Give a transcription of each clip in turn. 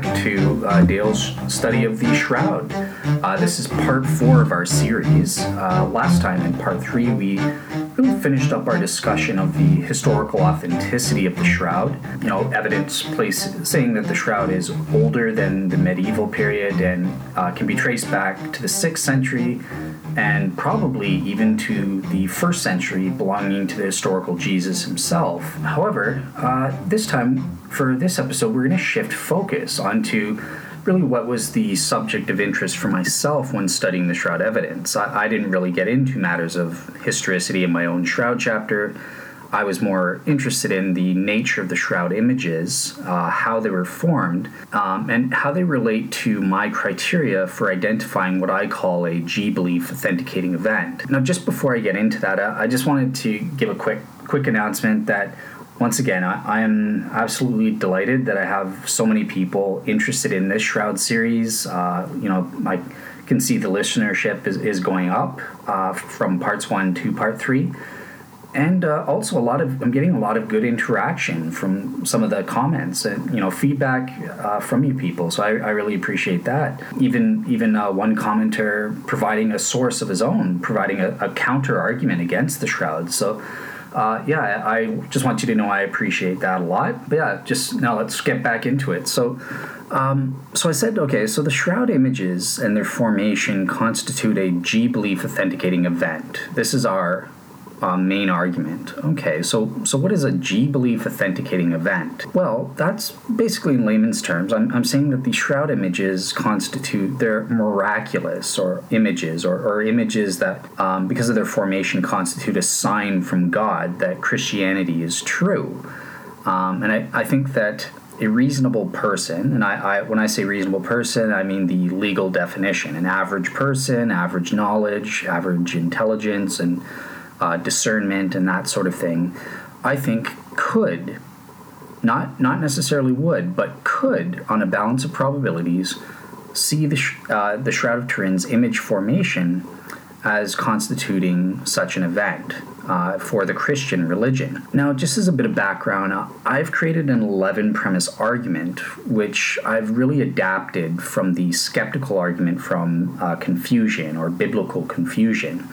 back to uh, Dale's study of the Shroud. Uh, this is part four of our series. Uh, last time, in part three, we really finished up our discussion of the historical authenticity of the Shroud. You know, evidence place saying that the Shroud is older than the medieval period and uh, can be traced back to the sixth century and probably even to the first century belonging to the historical Jesus himself. However, uh, this time for this episode, we're going to shift focus onto really what was the subject of interest for myself when studying the Shroud evidence. I, I didn't really get into matters of historicity in my own Shroud chapter. I was more interested in the nature of the shroud images, uh, how they were formed, um, and how they relate to my criteria for identifying what I call a G belief authenticating event. Now, just before I get into that, uh, I just wanted to give a quick quick announcement that once again, I, I, am absolutely delighted that I have so many people interested in this Shroud series. Uh, you know, I can see the listenership is, is going up uh, from parts one to part three and uh, also a lot of I'm getting a lot of good interaction from some of the comments and you know feedback uh, from you people. So I, I, really appreciate that. Even even uh, one commenter providing a source of his own, providing a, a counter argument against the shroud. So. Uh, yeah, I just want you to know I appreciate that a lot. But yeah, just now let's get back into it. So, um, so I said, okay, so the shroud images and their formation constitute a G belief authenticating event. This is our uh, main argument. Okay, so so what is a G belief authenticating event? Well, that's basically in layman's terms. I'm, I'm saying that the shroud images constitute they're miraculous or images or, or images that, um, because of their formation, constitute a sign from God that Christianity is true. Um, and I, I think that a reasonable person, and I, I, when I say reasonable person, I mean the legal definition, an average person, average knowledge, average intelligence, and uh, discernment and that sort of thing, I think could, not not necessarily would, but could, on a balance of probabilities, see the sh- uh, the Shroud of Turin's image formation as constituting such an event uh, for the Christian religion. Now, just as a bit of background, I've created an 11 premise argument, which I've really adapted from the skeptical argument from uh, confusion or biblical confusion.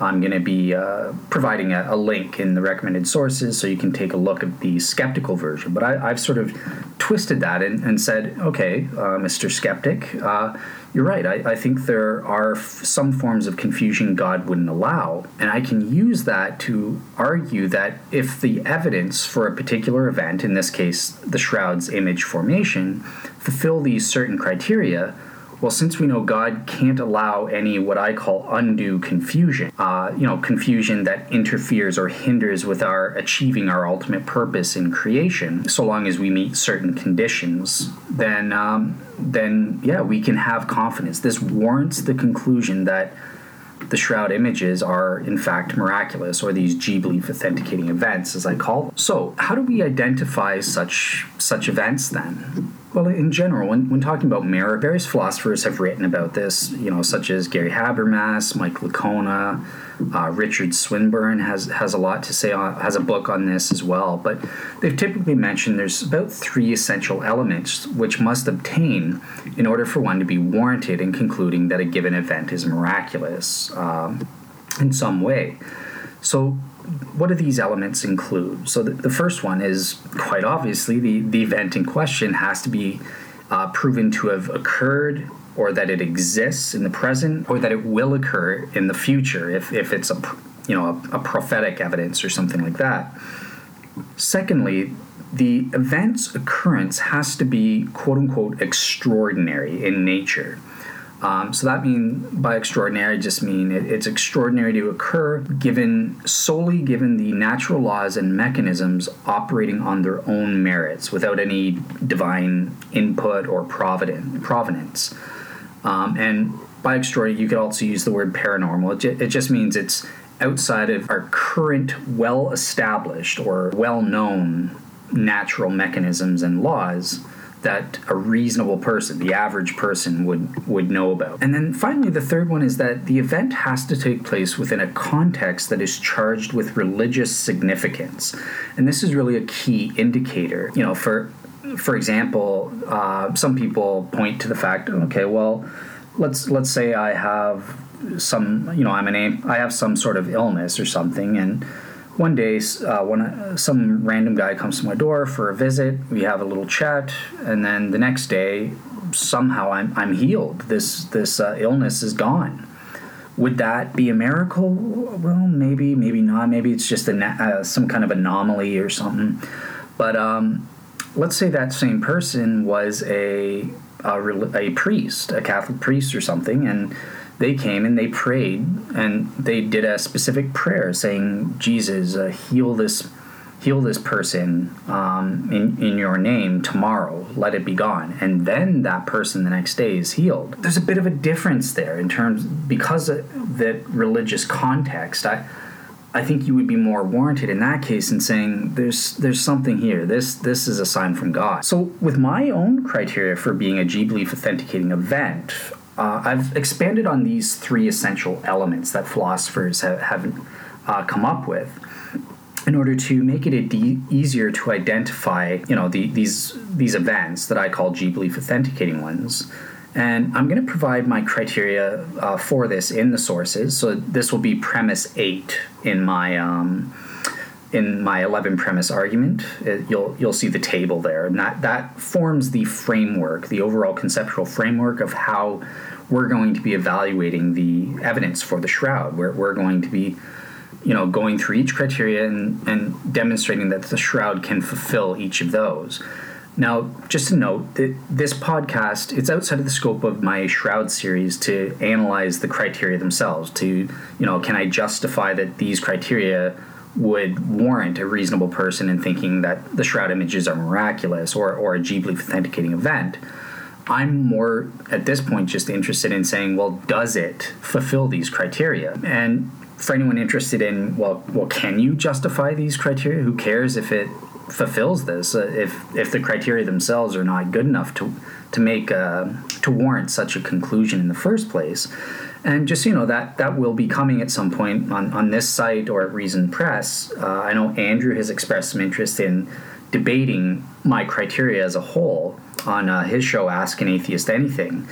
I'm going to be uh, providing a, a, link in the recommended sources so you can take a look at the skeptical version. But I, have sort of twisted that and, and said, okay, uh, Mr. Skeptic, uh, you're right. I, I, think there are f- some forms of confusion God wouldn't allow. And I can use that to argue that if the evidence for a particular event, in this case, the shroud's image formation, fulfill these certain criteria, well, since we know God can't allow any what I call undue confusion, uh, you know, confusion that interferes or hinders with our achieving our ultimate purpose in creation, so long as we meet certain conditions, then, um, then yeah, we can have confidence. This warrants the conclusion that the shroud images are in fact miraculous or these g belief authenticating events as i call them so how do we identify such such events then well, in general, when, when talking about merit, various philosophers have written about this, you know, such as Gary Habermas, Mike Licona, uh, Richard Swinburne has, has a lot to say, on, has a book on this as well. But they've typically mentioned there's about three essential elements which must obtain in order for one to be warranted in concluding that a given event is miraculous um, in some way. So, what do these elements include? So the, the first one is quite obviously the, the event in question has to be uh, proven to have occurred or that it exists in the present or that it will occur in the future if, if it's a you know a, a prophetic evidence or something like that. Secondly, the event's occurrence has to be quote unquote extraordinary in nature. Um, so that mean by extraordinary, just mean it, it's extraordinary to occur given solely given the natural laws and mechanisms operating on their own merits without any divine input or provident, provenance. Um, and by extraordinary, you could also use the word paranormal. It, it just means it's outside of our current well established or well known natural mechanisms and laws that a reasonable person, the average person, would would know about. And then finally, the third one is that the event has to take place within a context that is charged with religious significance, and this is really a key indicator. You know, for for example, uh, some people point to the fact, okay, well, let's let's say I have some, you know, I'm an I have some sort of illness or something, and one day, uh, when uh, some random guy comes to my door for a visit, we have a little chat, and then the next day, somehow I'm I'm healed. This this uh, illness is gone. Would that be a miracle? Well, maybe, maybe not. Maybe it's just a uh, some kind of anomaly or something. But um, let's say that same person was a, a a priest, a Catholic priest or something, and they came and they prayed and they did a specific prayer saying, Jesus, uh, heal this heal this person um, in, in your name tomorrow let it be gone and then that person the next day is healed there's a bit of a difference there in terms because of that religious context i I think you would be more warranted in that case in saying there's there's something here. This this is a sign from God. So with my own criteria for being a G belief authenticating event, uh, I've expanded on these three essential elements that philosophers have, have uh, come up with in order to make it de- easier to identify, you know, the, these these events that I call G belief authenticating ones. And I'm going to provide my criteria uh, for this in the sources. So this will be premise eight in my um, in my 11 premise argument. It, you'll you'll see the table there, and that that forms the framework, the overall conceptual framework of how we're going to be evaluating the evidence for the shroud. We're, we're going to be, you know, going through each criteria and, and demonstrating that the shroud can fulfill each of those. Now, just a note that this podcast it's outside of the scope of my shroud series to analyze the criteria themselves. To you know, can I justify that these criteria would warrant a reasonable person in thinking that the shroud images are miraculous or or a G belief authenticating event? I'm more at this point just interested in saying, well, does it fulfill these criteria? And for anyone interested in, well, well, can you justify these criteria? Who cares if it fulfills this? Uh, if if the criteria themselves are not good enough to to make uh, to warrant such a conclusion in the first place? And just you know that that will be coming at some point on on this site or at Reason Press. Uh, I know Andrew has expressed some interest in debating my criteria as a whole on uh, his show, Ask an Atheist Anything.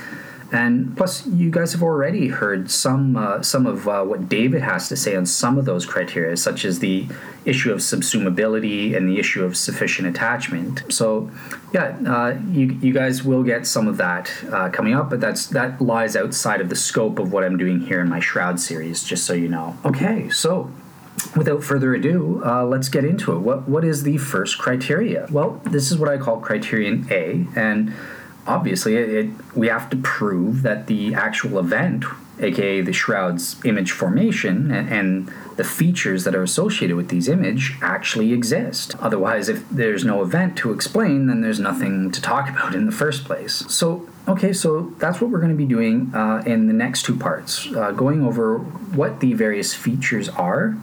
And plus, you guys have already heard some uh, some of uh, what David has to say on some of those criteria, such as the issue of subsumability and the issue of sufficient attachment. So, yeah, uh, you, you guys will get some of that uh, coming up, but that's that lies outside of the scope of what I'm doing here in my Shroud series. Just so you know. Okay, so without further ado, uh, let's get into it. What what is the first criteria? Well, this is what I call criterion A, and obviously, it, it, we have to prove that the actual event, aka the shroud's image formation, and, and the features that are associated with these image, actually exist. Otherwise, if there's no event to explain, then there's nothing to talk about in the first place. So Okay, so that's what we're going to be doing uh, in the next two parts, uh, going over what the various features are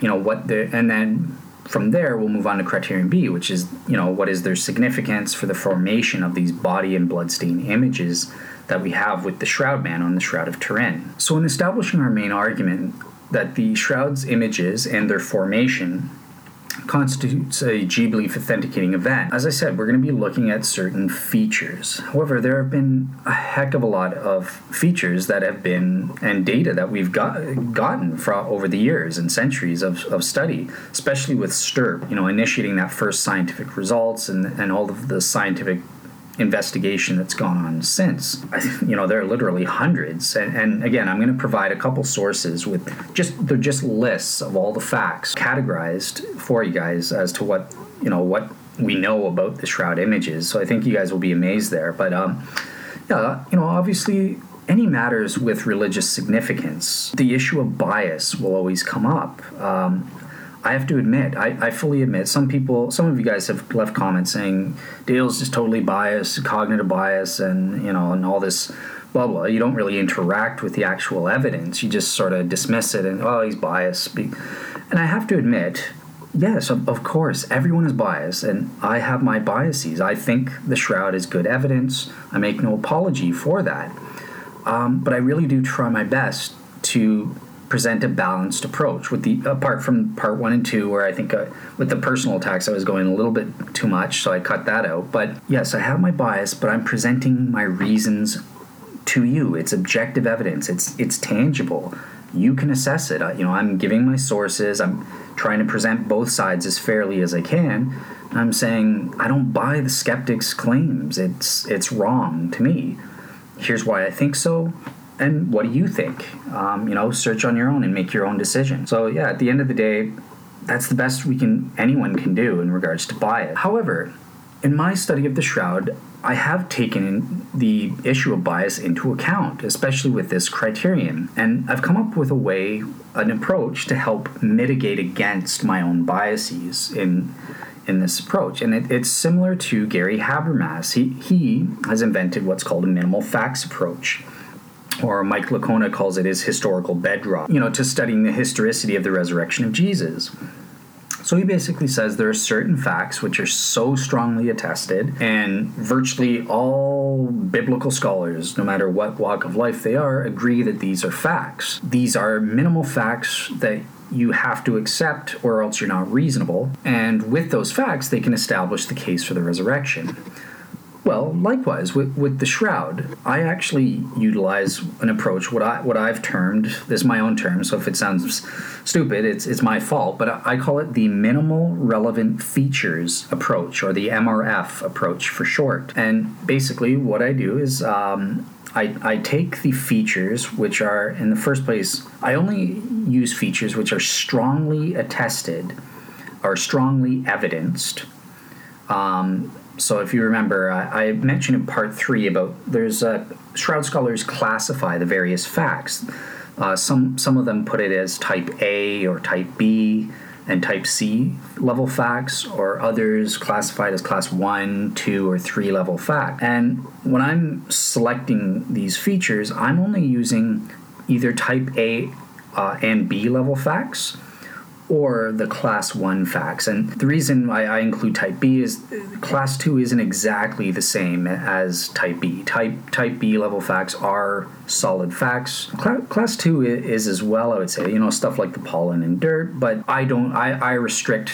you know what the and then from there we'll move on to criterion b which is you know what is their significance for the formation of these body and bloodstain images that we have with the shroud man on the shroud of turin. So in establishing our main argument that the shroud's images and their formation constitutes a G belief authenticating event. As I said, we're going to be looking at certain features. However, there have been a heck of a lot of features that have been and data that we've got gotten from over the years and centuries of, of study, especially with STURP, you know, initiating that first scientific results and, and all of the scientific investigation that's gone on since. You know, there are literally hundreds. And, and again, I'm going to provide a couple sources with just they're just lists of all the facts categorized for you guys as to what you know what we know about the shroud images. So I think you guys will be amazed there. But um, yeah, you know, obviously any matters with religious significance, the issue of bias will always come up. Um, I have to admit, I, I fully admit, some people, some of you guys have left comments saying Dale's just totally biased, cognitive bias, and you know, and all this blah blah. You don't really interact with the actual evidence. You just sort of dismiss it and oh, he's biased. And I have to admit, yes, of, course, everyone is biased, and I have my biases. I think the shroud is good evidence. I make no apology for that. Um, but I really do try my best to present a balanced approach with the apart from part one and two where i think uh, with the personal attacks i was going a little bit too much so i cut that out. But yes i have my bias but i'm presenting my reasons to you. It's objective evidence. It's it's tangible. You can assess it. I, you know i'm giving my sources. I'm trying to present both sides as fairly as i can. I'm saying i don't buy the skeptic's claims. It's it's wrong to me. Here's why i think so and what do you think? Um, you know, search on your own and make your own decision. So yeah, at the end of the day, that's the best we can anyone can do in regards to bias. However, in my study of the shroud, I have taken the issue of bias into account, especially with this criterion, and I've come up with a way, an approach to help mitigate against my own biases in in this approach. And it, it's similar to Gary Habermas. He he has invented what's called a minimal facts approach or Mike Licona calls it his historical bedrock, you know, to studying the historicity of the resurrection of Jesus. So he basically says there are certain facts which are so strongly attested, and virtually all biblical scholars, no matter what walk of life they are, agree that these are facts. These are minimal facts that you have to accept, or else you're not reasonable. And with those facts, they can establish the case for the resurrection. Well, likewise with, with the shroud, I actually utilize an approach what I what I've termed this is my own term. So if it sounds stupid, it's it's my fault. But I call it the minimal relevant features approach, or the MRF approach for short. And basically, what I do is um, I, I take the features which are in the first place. I only use features which are strongly attested, or strongly evidenced. Um, so if you remember, I, I, mentioned in part three about there's uh, shroud scholars classify the various facts. Uh, some some of them put it as type A or type B and type C level facts, or others classified as class one, two, or three level fact. And when I'm selecting these features, I'm only using either type A uh, and B level facts or the class 1 facts. And the reason I, I, include type B is class 2 isn't exactly the same as type B. Type type B level facts are solid facts. Cla- class 2 is as well, I would say, you know, stuff like the pollen and dirt, but I don't I, I restrict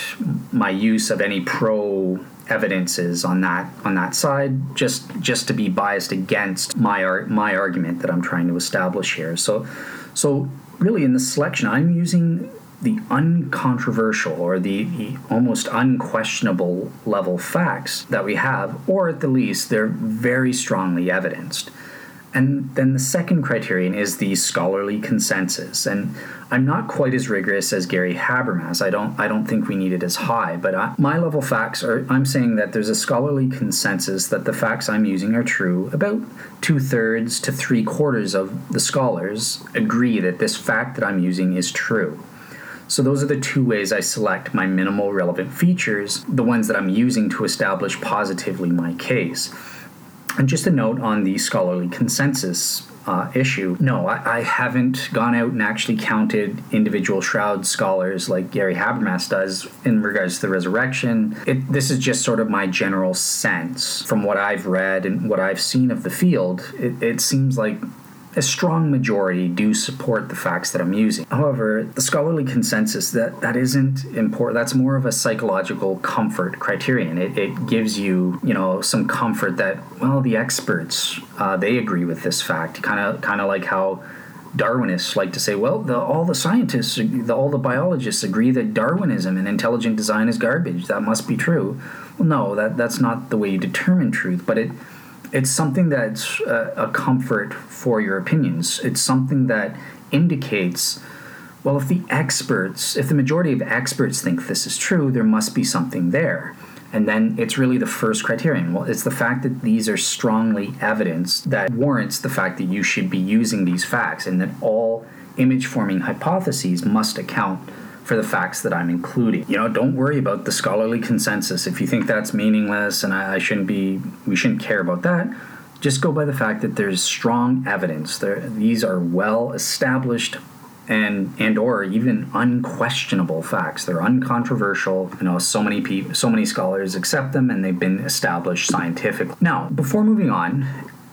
my use of any pro evidences on that on that side just just to be biased against my ar- my argument that I'm trying to establish here. So so really in the selection I'm using the uncontroversial or the, the, almost unquestionable level facts that we have, or at the least, they're very strongly evidenced. And then the second criterion is the scholarly consensus. And I'm not quite as rigorous as Gary Habermas. I don't I don't think we need it as high, but I, my level facts are I'm saying that there's a scholarly consensus that the facts I'm using are true. About two thirds to three quarters of the scholars agree that this fact that I'm using is true. So those are the two ways I select my minimal relevant features, the ones that I'm using to establish positively my case. And just a note on the scholarly consensus uh, issue. No, I, I, haven't gone out and actually counted individual shroud scholars like Gary Habermas does in regards to the resurrection. It, this is just sort of my general sense from what I've read and what I've seen of the field. It, it seems like a strong majority do support the facts that I'm using. However, the scholarly consensus that that isn't important. That's more of a psychological comfort criterion. It, it gives you, you know, some comfort that well, the experts uh, they agree with this fact. Kind of, kind of like how Darwinists like to say, well, the, all the scientists, the, all the biologists agree that Darwinism and intelligent design is garbage. That must be true. Well, no, that that's not the way you determine truth, but it it's something that's a, a comfort for your opinions. It's something that indicates well, if the experts, if the majority of experts think this is true, there must be something there. And then it's really the first criterion. Well, it's the fact that these are strongly evidence that warrants the fact that you should be using these facts and that all image forming hypotheses must account for the facts that I'm including. You know, don't worry about the scholarly consensus. If you think that's meaningless and I, I shouldn't be, we shouldn't care about that. Just go by the fact that there's strong evidence. There, these are well established and and or even unquestionable facts. They're uncontroversial. You know, so many people, so many scholars accept them, and they've been established scientifically. Now, before moving on,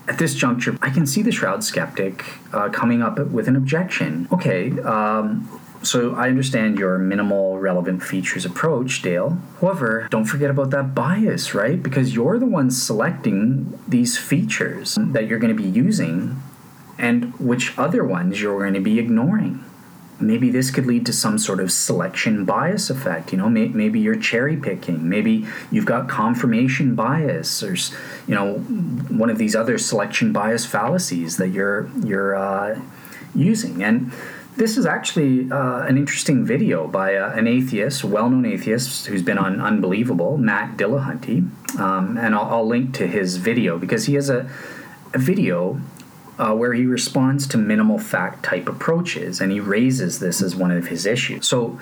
at this juncture, I can see the Shroud skeptic uh, coming up with an objection. Okay, um, so I understand your minimal relevant features approach, Dale. However, don't forget about that bias, right? Because you're the one selecting these features that you're going to be using and which other ones you're going to be ignoring maybe this could lead to some sort of selection bias effect. You know, may, maybe you're cherry picking. Maybe you've got confirmation bias, or you know, one of these other selection bias fallacies that you're you're uh, using. And this is actually uh, an interesting video by uh, an atheist, well-known atheist who's been on Unbelievable, Matt Dillahunty, um, and I'll, I'll link to his video because he has a a video uh, where he responds to minimal fact type approaches, and he raises this as one of his issues. So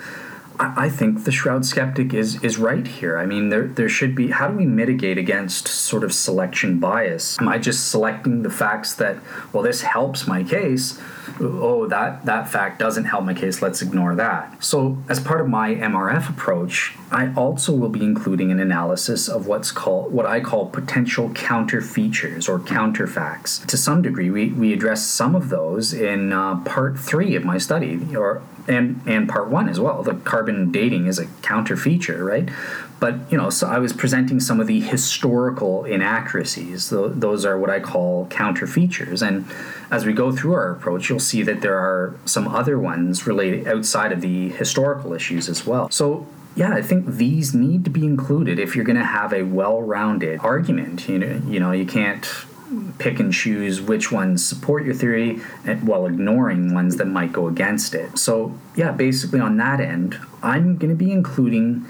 I, think the Shroud skeptic is is right here. I mean, there there should be. How do we mitigate against sort of selection bias? Am I just selecting the facts that well, this helps my case? Oh, that that fact doesn't help my case. Let's ignore that. So, as part of my MRF approach, I also will be including an analysis of what's called what I call potential counter features or counter facts. To some degree, we, we address some of those in uh, part three of my study, or and and part one as well. The carbon dating is a counter feature, right? But you know, so I was presenting some of the historical inaccuracies. Those are what I call counter features, and as we go through our approach, you'll see that there are some other ones related outside of the historical issues as well. So yeah, I think these need to be included if you're going to have a well-rounded argument. You know, you know, you can't pick and choose which ones support your theory while ignoring ones that might go against it. So, yeah, basically on that end, I'm going to be including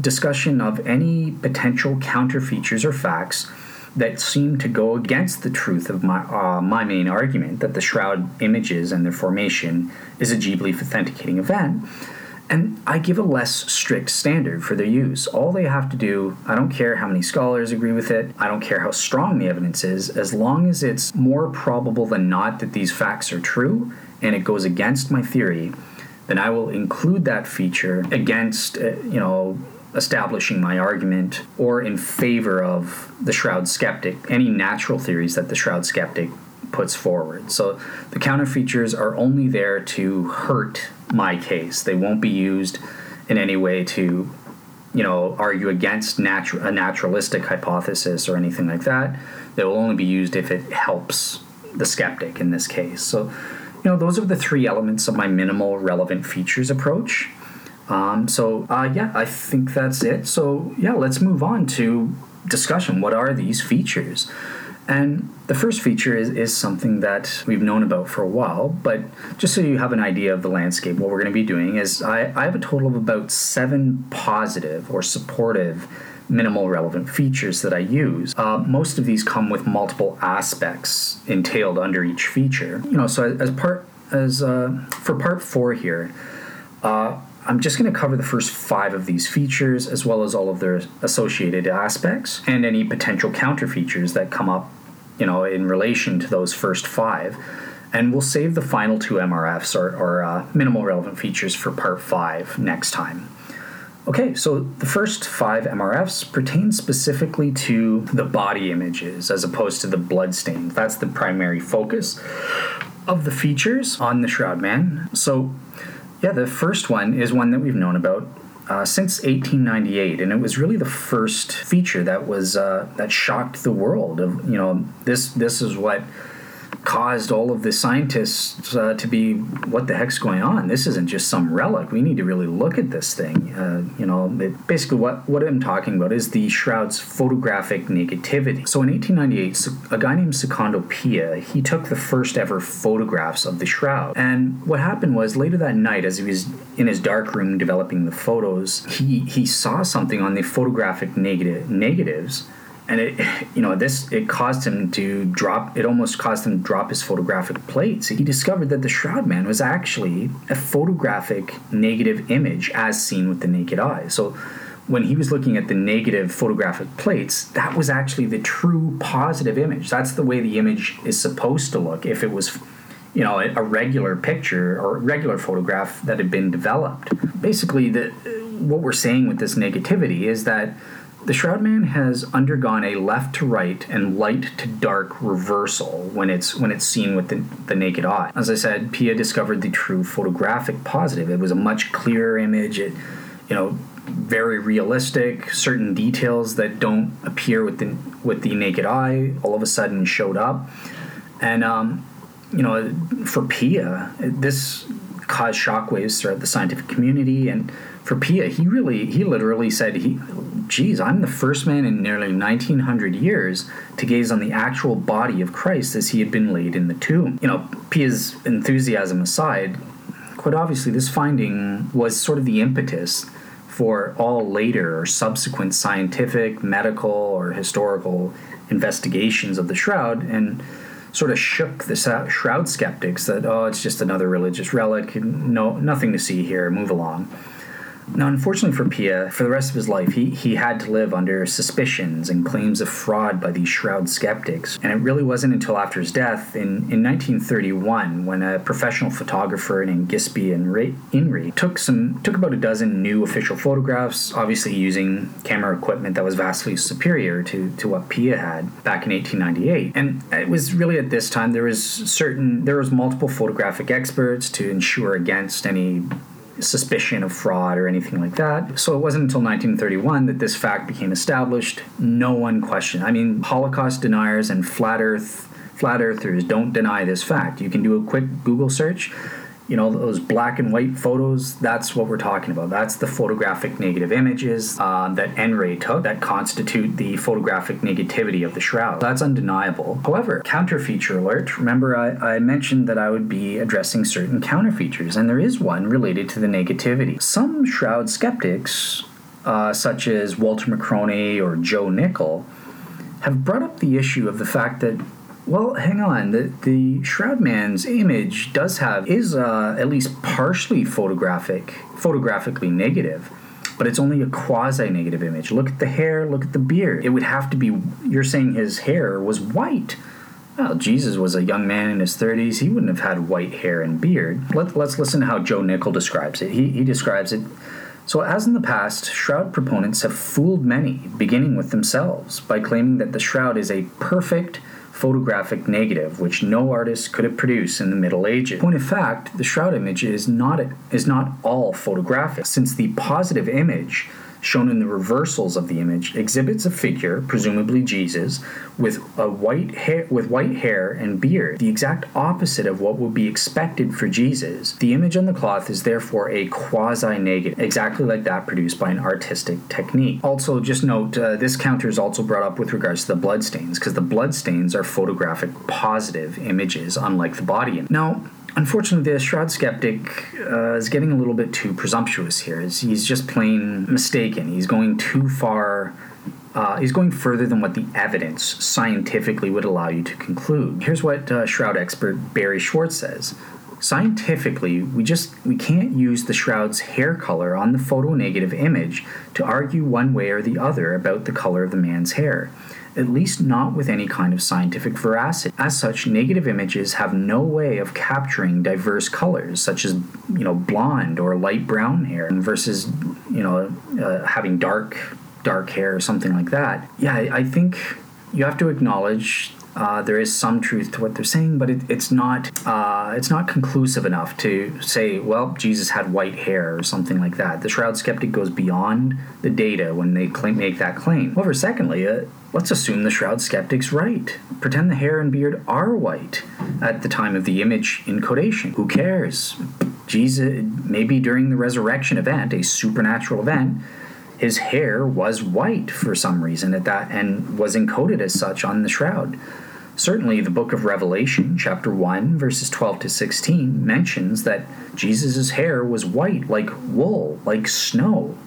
discussion of any potential counter features or facts that seem to go against the truth of my uh, my main argument that the shroud images and their formation is a G belief authenticating event and I give a less strict standard for their use. All they have to do, I don't care how many scholars agree with it, I don't care how strong the evidence is, as long as it's more probable than not that these facts are true and it goes against my theory, then I will include that feature against, uh, you know, establishing my argument or in favor of the Shroud skeptic, any natural theories that the Shroud skeptic puts forward. So the counter features are only there to hurt my case. They won't be used in any way to, you know, argue against natu- a naturalistic hypothesis or anything like that. They will only be used if it helps the skeptic in this case. So, you know, those are the three elements of my minimal relevant features approach. Um, so, uh, yeah, I think that's it. So, yeah, let's move on to discussion. What are these features? And the first feature is, is something that we've known about for a while, but just so you have an idea of the landscape, what we're going to be doing is I, I have a total of about seven positive or supportive minimal relevant features that I use. Uh, most of these come with multiple aspects entailed under each feature. You know, so as part as uh, for part four here, uh, I'm just going to cover the first five of these features as well as all of their associated aspects and any potential counter features that come up you know, in relation to those first five. And we'll save the final two MRFs or, or uh, minimal relevant features for part five next time. Okay, so the first five MRFs pertain specifically to the body images as opposed to the blood stains. That's the primary focus of the features on the Shroud Man. So, yeah, the first one is one that we've known about uh, since 1898, and it was really the first feature that was uh, that shocked the world. Of you know, this this is what caused all of the scientists uh, to be, what the heck's going on? This isn't just some relic. We need to really look at this thing. Uh, you know, it, basically, what, what I'm talking about is the shroud's photographic negativity. So in 1898, a guy named Secondo Pia, he took the first ever photographs of the shroud. And what happened was later that night, as he was in his dark room developing the photos, he, he saw something on the photographic negative, negatives and it you know this it caused him to drop it almost caused him to drop his photographic plates. He discovered that the shroud man was actually a photographic negative image as seen with the naked eye. So when he was looking at the negative photographic plates that was actually the true positive image. That's the way the image is supposed to look if it was you know a regular picture or regular photograph that had been developed. Basically the what we're saying with this negativity is that the shroud man has undergone a left to right and light to dark reversal when it's when it's seen with the, the naked eye. As I said, Pia discovered the true photographic positive. It was a much clearer image. It, you know, very realistic. Certain details that don't appear with the with the naked eye all of a sudden showed up, and um, you know, for Pia, this caused shockwaves throughout the scientific community and for Pia, he really, he literally said, "He, geez, I'm the first man in nearly 1900 years to gaze on the actual body of Christ as he had been laid in the tomb." You know, Pia's enthusiasm aside, quite obviously, this finding was sort of the impetus for all later or subsequent scientific, medical, or historical investigations of the shroud and sort of shook the shroud skeptics that oh it's just another religious relic no nothing to see here move along now, unfortunately for Pia, for the rest of his life, he, he had to live under suspicions and claims of fraud by these shroud skeptics. And it really wasn't until after his death in, in 1931 when a professional photographer named Gisby and Inri took some took about a dozen new official photographs, obviously using camera equipment that was vastly superior to, to what Pia had back in 1898. And it was really at this time there was certain there was multiple photographic experts to ensure against any suspicion of fraud or anything like that. So it wasn't until 1931 that this fact became established. No one questioned. I mean, Holocaust deniers and flat Earth flat earthers don't deny this fact. You can do a quick Google search you know those black and white photos that's what we're talking about. That's the photographic negative images uh, that Enrie took that constitute the photographic negativity of the shroud. That's undeniable. However counter feature alert remember I, I mentioned that i would be addressing certain counter features and there is one related to the negativity. Some shroud skeptics uh, such as walter mccrone or joe nickell have brought up the issue of the fact that well, hang on. The the Shroud Man's image does have is uh, at least partially photographic, photographically negative, but it's only a quasi negative image. Look at the hair. Look at the beard. It would have to be. You're saying his hair was white. Well, Jesus was a young man in his 30s. He wouldn't have had white hair and beard. Let, let's listen to how Joe Nickell describes it. He, he describes it so, as in the past, shroud proponents have fooled many, beginning with themselves, by claiming that the shroud is a perfect photographic negative, which no artist could have produced in the Middle Ages. Point of fact, the shroud image is not, is not all photographic, since the positive image shown in the reversals of the image, exhibits a figure, presumably Jesus, with a white hair with white hair and beard, the exact opposite of what would be expected for Jesus. The image on the cloth is therefore a quasi-negative, exactly like that produced by an artistic technique. Also, just note uh, this counter is also brought up with regards to the bloodstains, because the bloodstains are photographic positive images, unlike the body. Now, Unfortunately, the Shroud skeptic uh, is getting a little bit too presumptuous here. He's just plain mistaken. He's going too far. Uh, he's going further than what the evidence scientifically would allow you to conclude. Here's what uh, Shroud expert Barrie Schwortz says. Scientifically, we just we can't use the shroud's hair color on the photonegative image to argue one way or the other about the color of the man's hair at least not with any kind of scientific veracity. As such, negative images have no way of capturing diverse colors, such as you know blonde or light brown hair, versus you know uh, having dark dark hair or something like that. Yeah, I, I think you have to acknowledge uh, there is some truth to what they're saying, but it, it's not uh, it's not conclusive enough to say, well, Jesus had white hair or something like that. The shroud skeptic goes beyond the data when they claim, make that claim. However, secondly, uh, let's assume the shroud skeptic's right. Pretend the hair and beard are white at the time of the image encodation. Who cares? Jesus, maybe during the resurrection event, a supernatural event, his hair was white for some reason at that and was encoded as such on the shroud. Certainly, the book of Revelation, chapter 1, verses 12 to 16, mentions that Jesus' hair was white, like wool, like snow.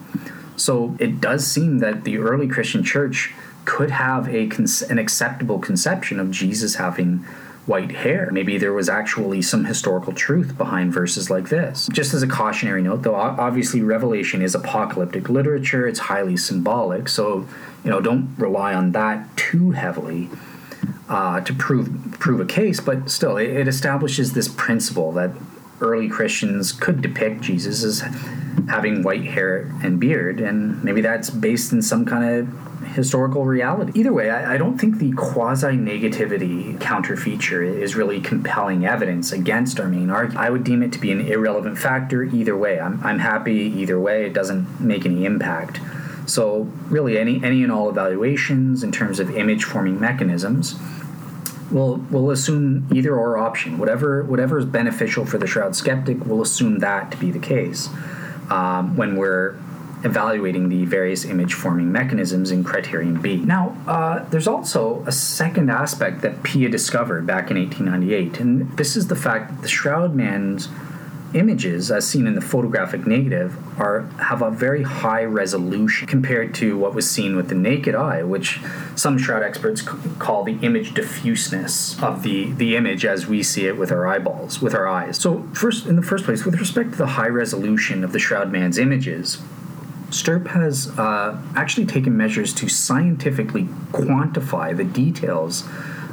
So it does seem that the early Christian church could have a an acceptable conception of Jesus having white hair. Maybe there was actually some historical truth behind verses like this. Just as a cautionary note, though, obviously Revelation is apocalyptic literature, it's highly symbolic, so you know, don't rely on that too heavily uh, to prove prove a case, but still, it, it, establishes this principle that early Christians could depict Jesus as having white hair and beard, and maybe that's based in some kind of historical reality. Either way, I, I don't think the quasi negativity counter feature is really compelling evidence against our main argument. I would deem it to be an irrelevant factor either way. I'm, I'm happy either way, it doesn't make any impact. So, really, any, any and all evaluations in terms of image forming mechanisms we'll we'll assume either or option. Whatever whatever is beneficial for the shroud skeptic, we'll assume that to be the case um, when we're evaluating the various image forming mechanisms in criterion B. Now, uh, there's also a second aspect that Pia discovered back in 1898, and this is the fact that the shroud man's images, as seen in the photographic negative, are have a very high resolution compared to what was seen with the naked eye, which some shroud experts call the image diffuseness of the the image as we see it with our eyeballs, with our eyes. So, first, in the first place, with respect to the high resolution of the shroud man's images. STURP has uh, actually taken measures to scientifically quantify the details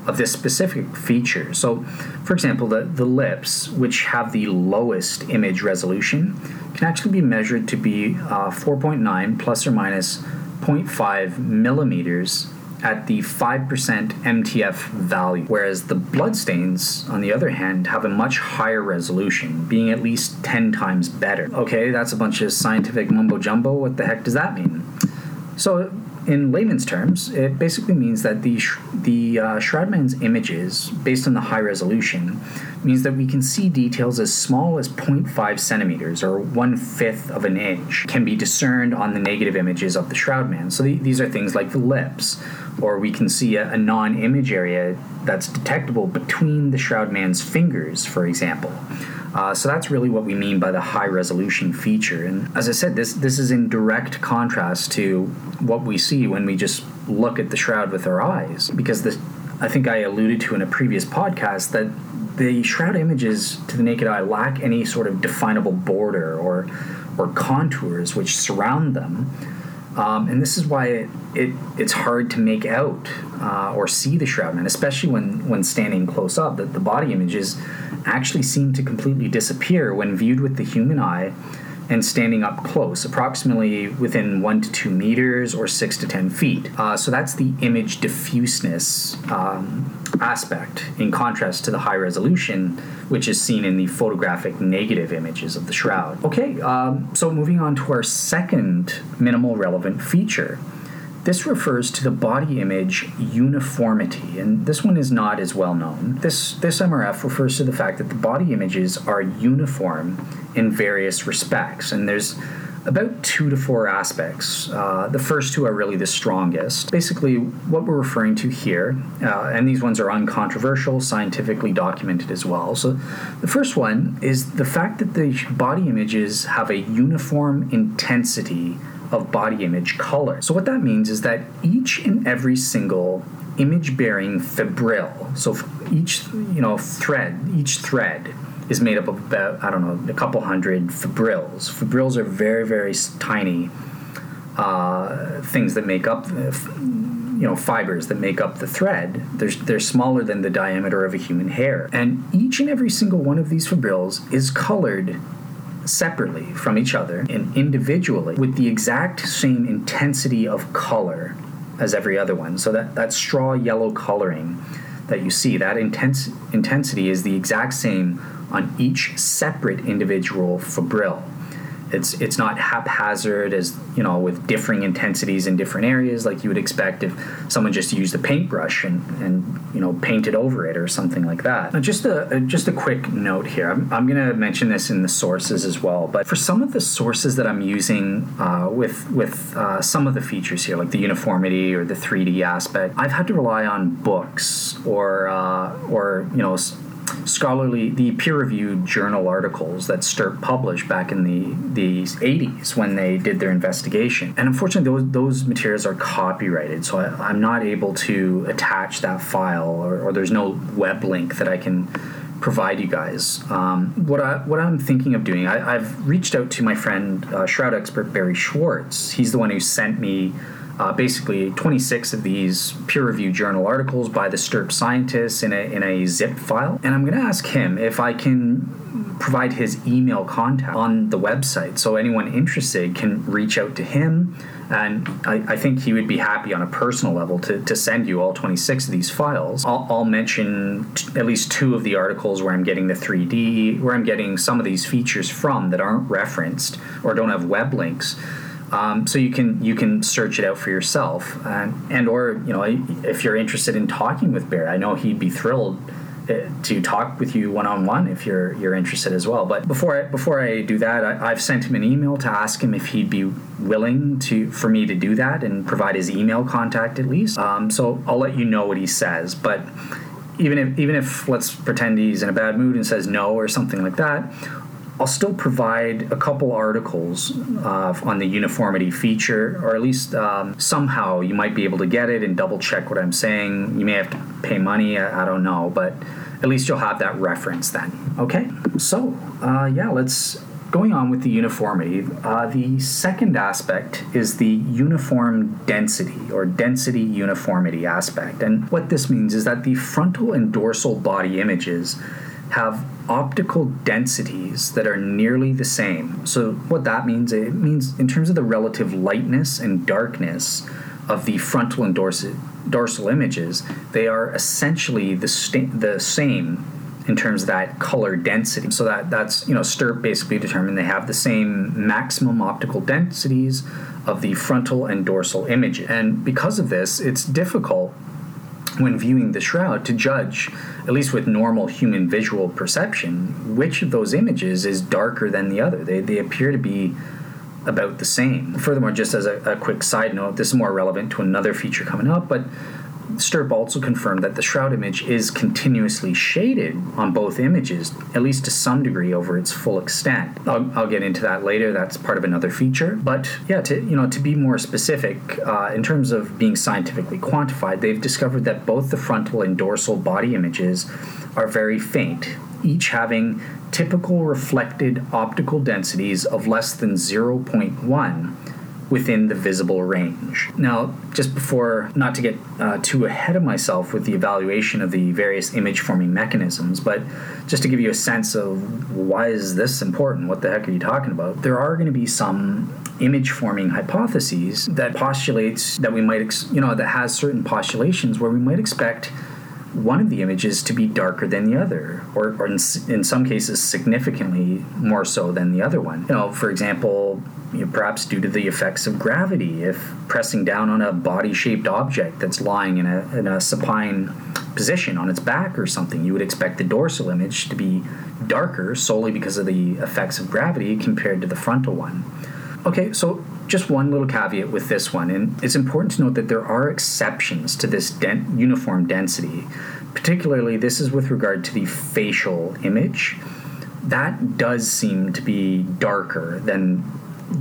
of this specific feature. So, for example, the, the lips, which have the lowest image resolution, can actually be measured to be uh, 4.9 plus or minus 0.5 millimeters at the 5% MTF value, whereas the bloodstains, on the other hand, have a much higher resolution, being at least 10 times better. Okay, that's a bunch of scientific mumbo jumbo. What the heck does that mean? So, in layman's terms, it basically means that the sh- the uh, Shroudman's images, based on the high resolution, means that we can see details as small as 0.5 centimeters or one fifth of an inch can be discerned on the negative images of the Shroudman. So the, these are things like the lips, or we can see a, a non-image area that's detectable between the Shroudman's fingers, for example. Uh, so that's really what we mean by the high resolution feature. And as I said, this this is in direct contrast to what we see when we just look at the shroud with our eyes. Because I think I alluded to in a previous podcast that the shroud images to the naked eye lack any sort of definable border or or contours which surround them. Um, and this is why it, it, it's hard to make out uh, or see the shroudman, especially when, when standing close up. That the body images actually seem to completely disappear when viewed with the human eye and standing up close, approximately within one to two meters or six to ten feet. Uh, so that's the image diffuseness um, aspect, in contrast to the high resolution, which is seen in the photographic negative images of the shroud. Okay, um, so moving on to our second minimal relevant feature. This refers to the body image uniformity, and this one is not as well known. This, this MRF refers to the fact that the body images are uniform in various respects, and there's about two to four aspects. Uh, the first two are really the strongest. Basically, what we're referring to here, uh, and these ones are uncontroversial, scientifically documented as well. So, the first one is the fact that the body images have a uniform intensity of body image color. So, what that means is that each and every single image bearing fibril, so each you know thread, each thread is made up of about I don't know a couple hundred fibrils. Fibrils are very very tiny uh, things that make up you know fibers that make up the thread. They're, they're smaller than the diameter of a human hair, and each and every single one of these fibrils is colored separately from each other and individually with the exact same intensity of color as every other one. So that, that straw yellow coloring that you see, that intense intensity is the exact same on each separate individual fibril. It's it's not haphazard as you know with differing intensities in different areas like you would expect if someone just used a paintbrush and, and you know painted over it or something like that. Now just a just a quick note here. I'm, I'm going to mention this in the sources as well, but for some of the sources that I'm using uh, with with uh, some of the features here, like the uniformity or the 3D aspect, I've had to rely on books or uh, or you know scholarly, the peer-reviewed journal articles that STURP published back in the the 80s when they did their investigation. And unfortunately, those those materials are copyrighted, so I, am not able to attach that file, or, or, there's no web link that I can provide you guys. Um, what I what I'm thinking of doing, I, have reached out to my friend uh, shroud expert Barrie Schwortz. He's the one who sent me uh, basically 26 of these peer-reviewed journal articles by the STURP scientists in a, in a zip file. And I'm going to ask him if I can provide his email contact on the website so anyone interested can reach out to him. And I, I think he would be happy on a personal level to, to send you all 26 of these files. I'll, I'll mention t- at least two of the articles where I'm getting the 3D, where I'm getting some of these features from that aren't referenced or don't have web links. Um, so you can you can search it out for yourself, and, and or you know if you're interested in talking with Barrie, I know he'd be thrilled uh, to talk with you one on one if you're you're interested as well. But before I, before I do that, I, have sent him an email to ask him if he'd be willing to for me to do that and provide his email contact at least. Um, so I'll let you know what he says, but. Even if, even if let's pretend he's in a bad mood and says no or something like that, I'll still provide a couple articles uh, on the uniformity feature, or at least um, somehow you might be able to get it and double check what I'm saying. You may have to pay money, I, I don't know, but at least you'll have that reference then. Okay, so uh, yeah, let's going on with the uniformity. Uh, the second aspect is the uniform density or density uniformity aspect, and what this means is that the frontal and dorsal body images have optical densities that are nearly the same. So what that means, it means in terms of the relative lightness and darkness of the frontal and dorsal, dorsal images, they are essentially the, sta- the same in terms of that color density. So that that's you know STURP basically determined they have the same maximum optical densities of the frontal and dorsal image. And because of this, it's difficult when viewing the shroud to judge, at least with normal human visual perception, which of those images is darker than the other. They, they appear to be about the same. Furthermore, just as a, a quick side note, this is more relevant to another feature coming up, but STURP also confirmed that the shroud image is continuously shaded on both images, at least to some degree over its full extent. I'll, I'll get into that later. That's part of another feature. But yeah, to you know, to be more specific, uh, in terms of being scientifically quantified, they've discovered that both the frontal and dorsal body images are very faint, each having typical reflected optical densities of less than 0.1 within the visible range. Now, just before, not to get uh, too ahead of myself with the evaluation of the various image forming mechanisms, but just to give you a sense of why is this important? What the heck are you talking about? There are going to be some image forming hypotheses that postulates that we might, ex- you know, that has certain postulations where we might expect one of the images to be darker than the other, or, or in, in some cases significantly more so than the other one. You know, for example, you know, perhaps due to the effects of gravity. If pressing down on a body shaped object that's lying in a, in a supine position on its back or something, you would expect the dorsal image to be darker solely because of the effects of gravity compared to the frontal one. Okay, so just one little caveat with this one, and it's important to note that there are exceptions to this den- uniform density. Particularly, this is with regard to the facial image. That does seem to be darker than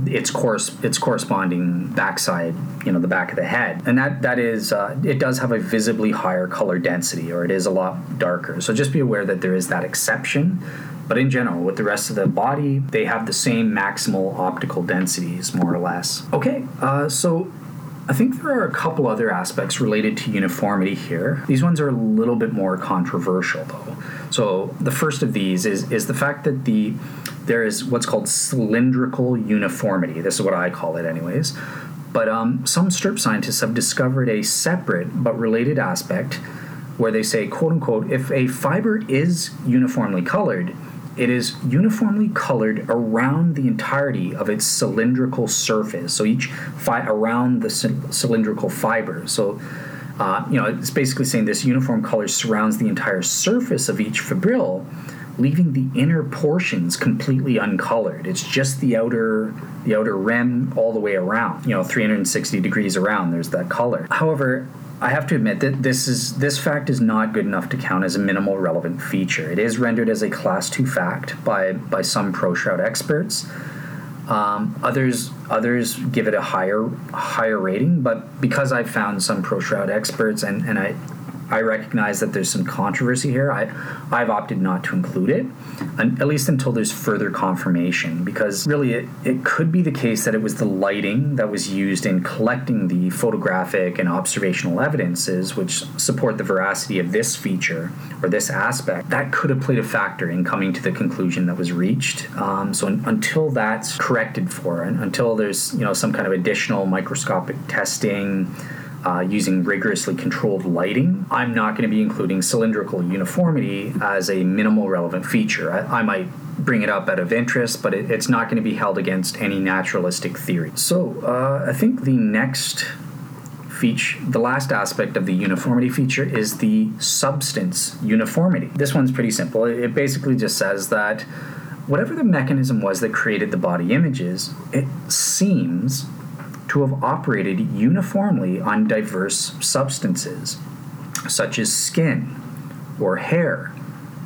its course its corresponding backside you know the back of the head and that that is uh, it does have a visibly higher color density or it is a lot darker so just be aware that there is that exception but in general with the rest of the body they have the same maximal optical densities more or less okay uh, so I think there are a couple other aspects related to uniformity here. These ones are a little bit more controversial, though. So the first of these is is the fact that the there is what's called cylindrical uniformity. This is what I call it, anyways. But um, some STURP scientists have discovered a separate but related aspect where they say, quote unquote, if a fiber is uniformly colored, it is uniformly colored around the entirety of its cylindrical surface. So each fi- around the c- cylindrical fiber. So uh, you know, it's basically saying this uniform color surrounds the entire surface of each fibril leaving the inner portions completely uncolored. It's just the outer the outer rim all the way around. You know, 360 degrees around. There's that color. However, I have to admit that this is this fact is not good enough to count as a minimal relevant feature. It is rendered as a class two fact by by some pro shroud experts. Um, others others give it a higher higher rating, but because I've found some pro shroud experts and, and I I recognize that there's some controversy here. I, I've opted not to include it, at least until there's further confirmation, because really it, it could be the case that it was the lighting that was used in collecting the photographic and observational evidences which support the veracity of this feature or this aspect. That could have played a factor in coming to the conclusion that was reached. Um, so un- until that's corrected for, and until there's you know some kind of additional microscopic testing, uh, using rigorously controlled lighting, I'm not going to be including cylindrical uniformity as a minimal relevant feature. I, I might bring it up out of interest, but it, it's not going to be held against any naturalistic theory. So uh, I think the next feature, the last aspect of the uniformity feature is the substance uniformity. This one's pretty simple. It basically just says that whatever the mechanism was that created the body images, it seems to have operated uniformly on diverse substances, such as skin or hair,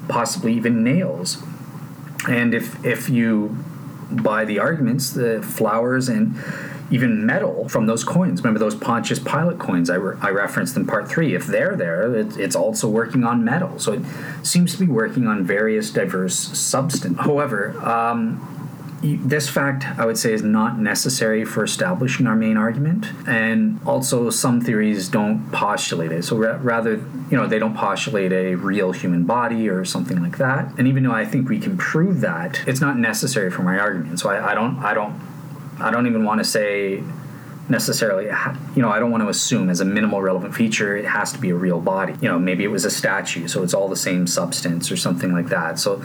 possibly even nails. And if, if you buy the arguments, the flowers and even metal from those coins. Remember those Pontius Pilate coins I, re- I referenced in part three? If they're there, it, it's also working on metal. So it seems to be working on various diverse substances. However, um, this fact, I would say, is not necessary for establishing our main argument, and also some theories don't postulate it. So ra- rather, you know, they don't postulate a real human body or something like that. And even though I think we can prove that, it's not necessary for my argument. So I, I don't, I don't, I don't even want to say necessarily you know i don't want to assume as a minimal relevant feature it has to be a real body you know maybe it was a statue so it's all the same substance or something like that so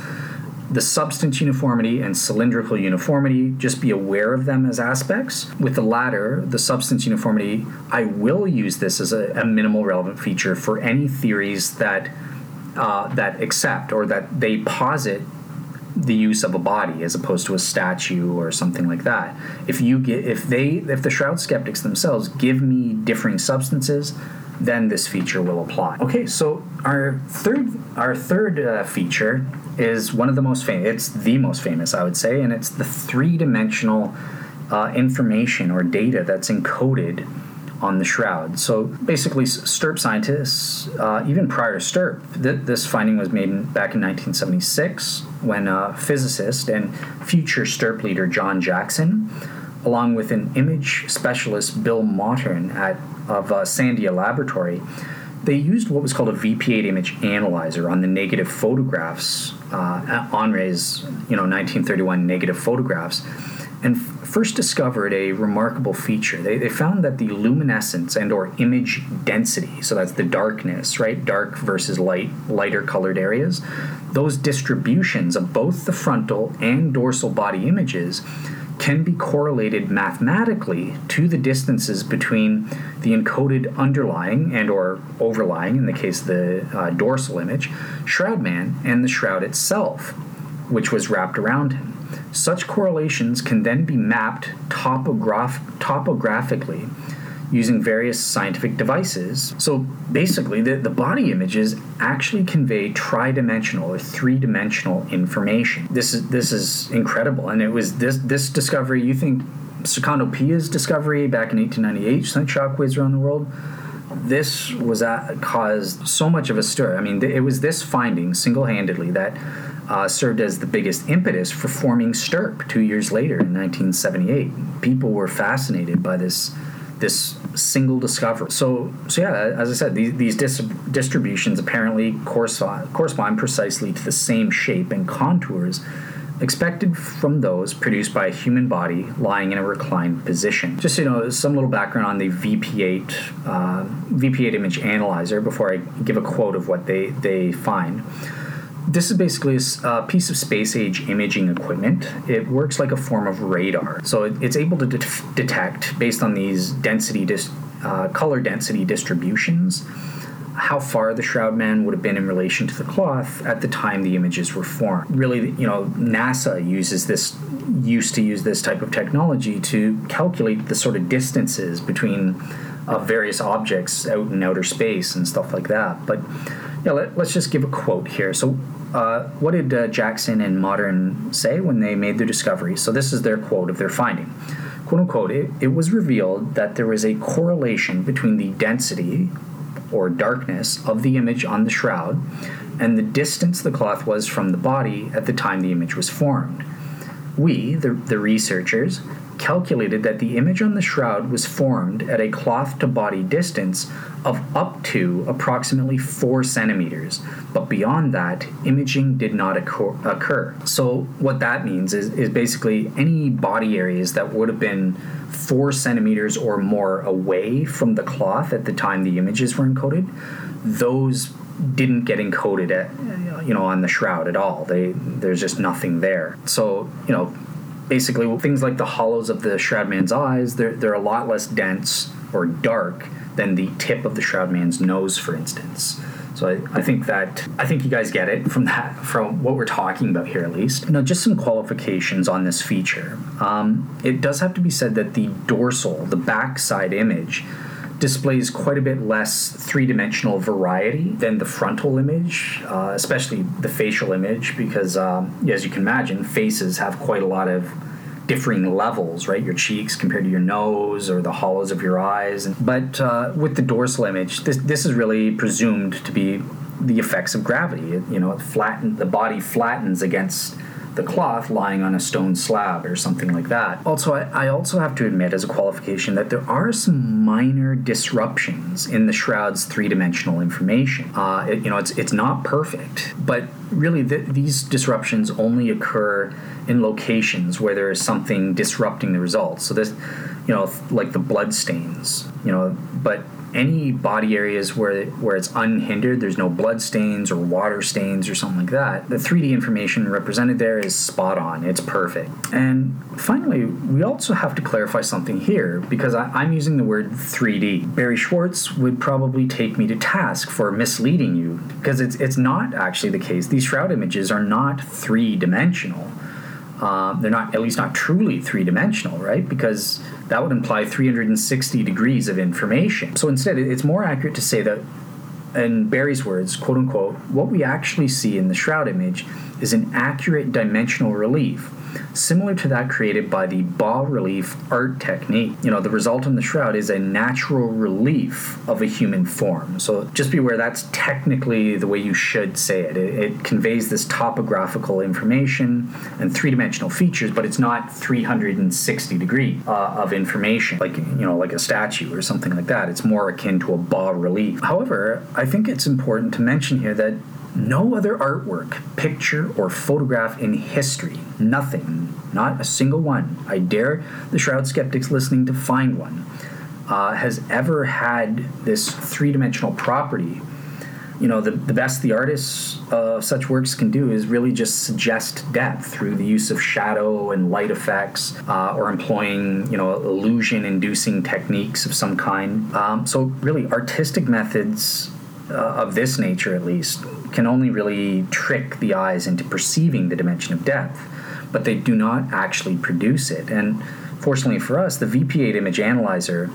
the substance uniformity and cylindrical uniformity, just be aware of them as aspects. With the latter, the substance uniformity, I will use this as a, a minimal relevant feature for any theories that uh, that accept or that they posit the use of a body as opposed to a statue or something like that. If you get if they if the shroud skeptics themselves give me differing substances, then this feature will apply. Okay, so our third our third uh, feature is one of the most famous. It's the most famous, I would say, and it's the three dimensional uh, information or data that's encoded on the shroud. So basically, STURP scientists, uh, even prior to STURP, th- this finding was made in, back in 1976 when physicist and future STURP leader John Jackson, along with an image specialist Bill Mottern at of uh, Sandia Laboratory, they used what was called a VP8 image analyzer on the negative photographs, uh, Enrie's you know 1931 negative photographs, and f- first discovered a remarkable feature. They, they found that the luminescence and or image density, so that's the darkness, right, dark versus light, lighter colored areas, those distributions of both the frontal and dorsal body images can be correlated mathematically to the distances between the encoded underlying and or overlying in the case of the uh, dorsal image shroud man and the shroud itself which was wrapped around him. Such correlations can then be mapped topograph- topographically using various scientific devices. So basically, the, the body images actually convey tridimensional or three-dimensional information. This is this is incredible, and it was this this discovery. You think Secondo Pia's discovery back in 1898 sent shockwaves around the world? This was at, caused so much of a stir. I mean, it was this finding single-handedly that. Uh, served as the biggest impetus for forming STURP two years later in 1978. People were fascinated by this this single discovery. So, so yeah, as I said, these, these dis- distributions apparently correspond, correspond precisely to the same shape and contours expected from those produced by a human body lying in a reclined position. Just so you know, some little background on the VP8 uh, VP8 image analyzer before I give a quote of what they they find this is basically a piece of space age imaging equipment. It works like a form of radar. So it's able to de- detect, based on these density, dis- uh, color density distributions, how far the shroud man would have been in relation to the cloth at the time the images were formed. Really, you know, NASA uses this, used to use this type of technology to calculate the sort of distances between uh, various objects out in outer space and stuff like that. But yeah, let, us just give a quote here. So uh, what did uh, Jackson and Mottern say when they made their discovery? So this is their quote of their finding. Quote unquote, it, it was revealed that there was a correlation between the density or darkness of the image on the shroud and the distance the cloth was from the body at the time the image was formed. We, the, the researchers, calculated that the image on the shroud was formed at a cloth to body distance of up to approximately 4 centimeters, but beyond that, imaging did not occur. So, what that means is, is basically any body areas that would have been 4 centimeters or more away from the cloth at the time the images were encoded, those didn't get encoded at you know on the shroud at all. They there's just nothing there. So you know basically things like the hollows of the shroud man's eyes they're, they're a lot less dense or dark than the tip of the shroud man's nose for instance so I, I think that I think you guys get it from that from what we're talking about here at least. Now, just some qualifications on this feature. Um, it does have to be said that the dorsal, the backside image, displays quite a bit less three dimensional variety than the frontal image, uh, especially the facial image, because um, as you can imagine, faces have quite a lot of differing levels, right? Your cheeks compared to your nose or the hollows of your eyes. But uh, with the dorsal image, this, this is really presumed to be the effects of gravity. It, you know, it flatten, the body flattens against the cloth lying on a stone slab or something like that. Also, I, I, also have to admit as a qualification that there are some minor disruptions in the shroud's three-dimensional information. Uh, it, you know, it's it's not perfect, but really th- these disruptions only occur in locations where there is something disrupting the results. So this, you know, like the blood stains, you know, but any body areas where where it's unhindered, there's no blood stains or water stains or something like that. The 3D information represented there is spot on. It's perfect. And finally, we also have to clarify something here because I, am using the word 3D. Barrie Schwortz would probably take me to task for misleading you because it's it's not actually the case. These shroud images are not three dimensional. Um, they're not, at least not truly three dimensional, right? Because that would imply 360 degrees of information. So instead, it's more accurate to say that, in Barrie's words, quote unquote, what we actually see in the shroud image is an accurate dimensional relief similar to that created by the bas relief art technique. You know, the result in the shroud is a natural relief of a human form. So just beware that's technically the way you should say it. It, it conveys this topographical information and three dimensional features, but it's not 360 degree uh, of information, like, you know, like a statue or something like that. It's more akin to a bas relief. However, I think it's important to mention here that no other artwork, picture, or photograph in history, nothing, not a single one, I dare the Shroud skeptics listening to find one, uh, has ever had this three dimensional property. You know, the, the best the artists of such works can do is really just suggest depth through the use of shadow and light effects uh, or employing, you know, illusion inducing techniques of some kind. Um, so, really, artistic methods uh, of this nature, at least, can only really trick the eyes into perceiving the dimension of depth, but they do not actually produce it. And fortunately for us, the VP8 image analyzer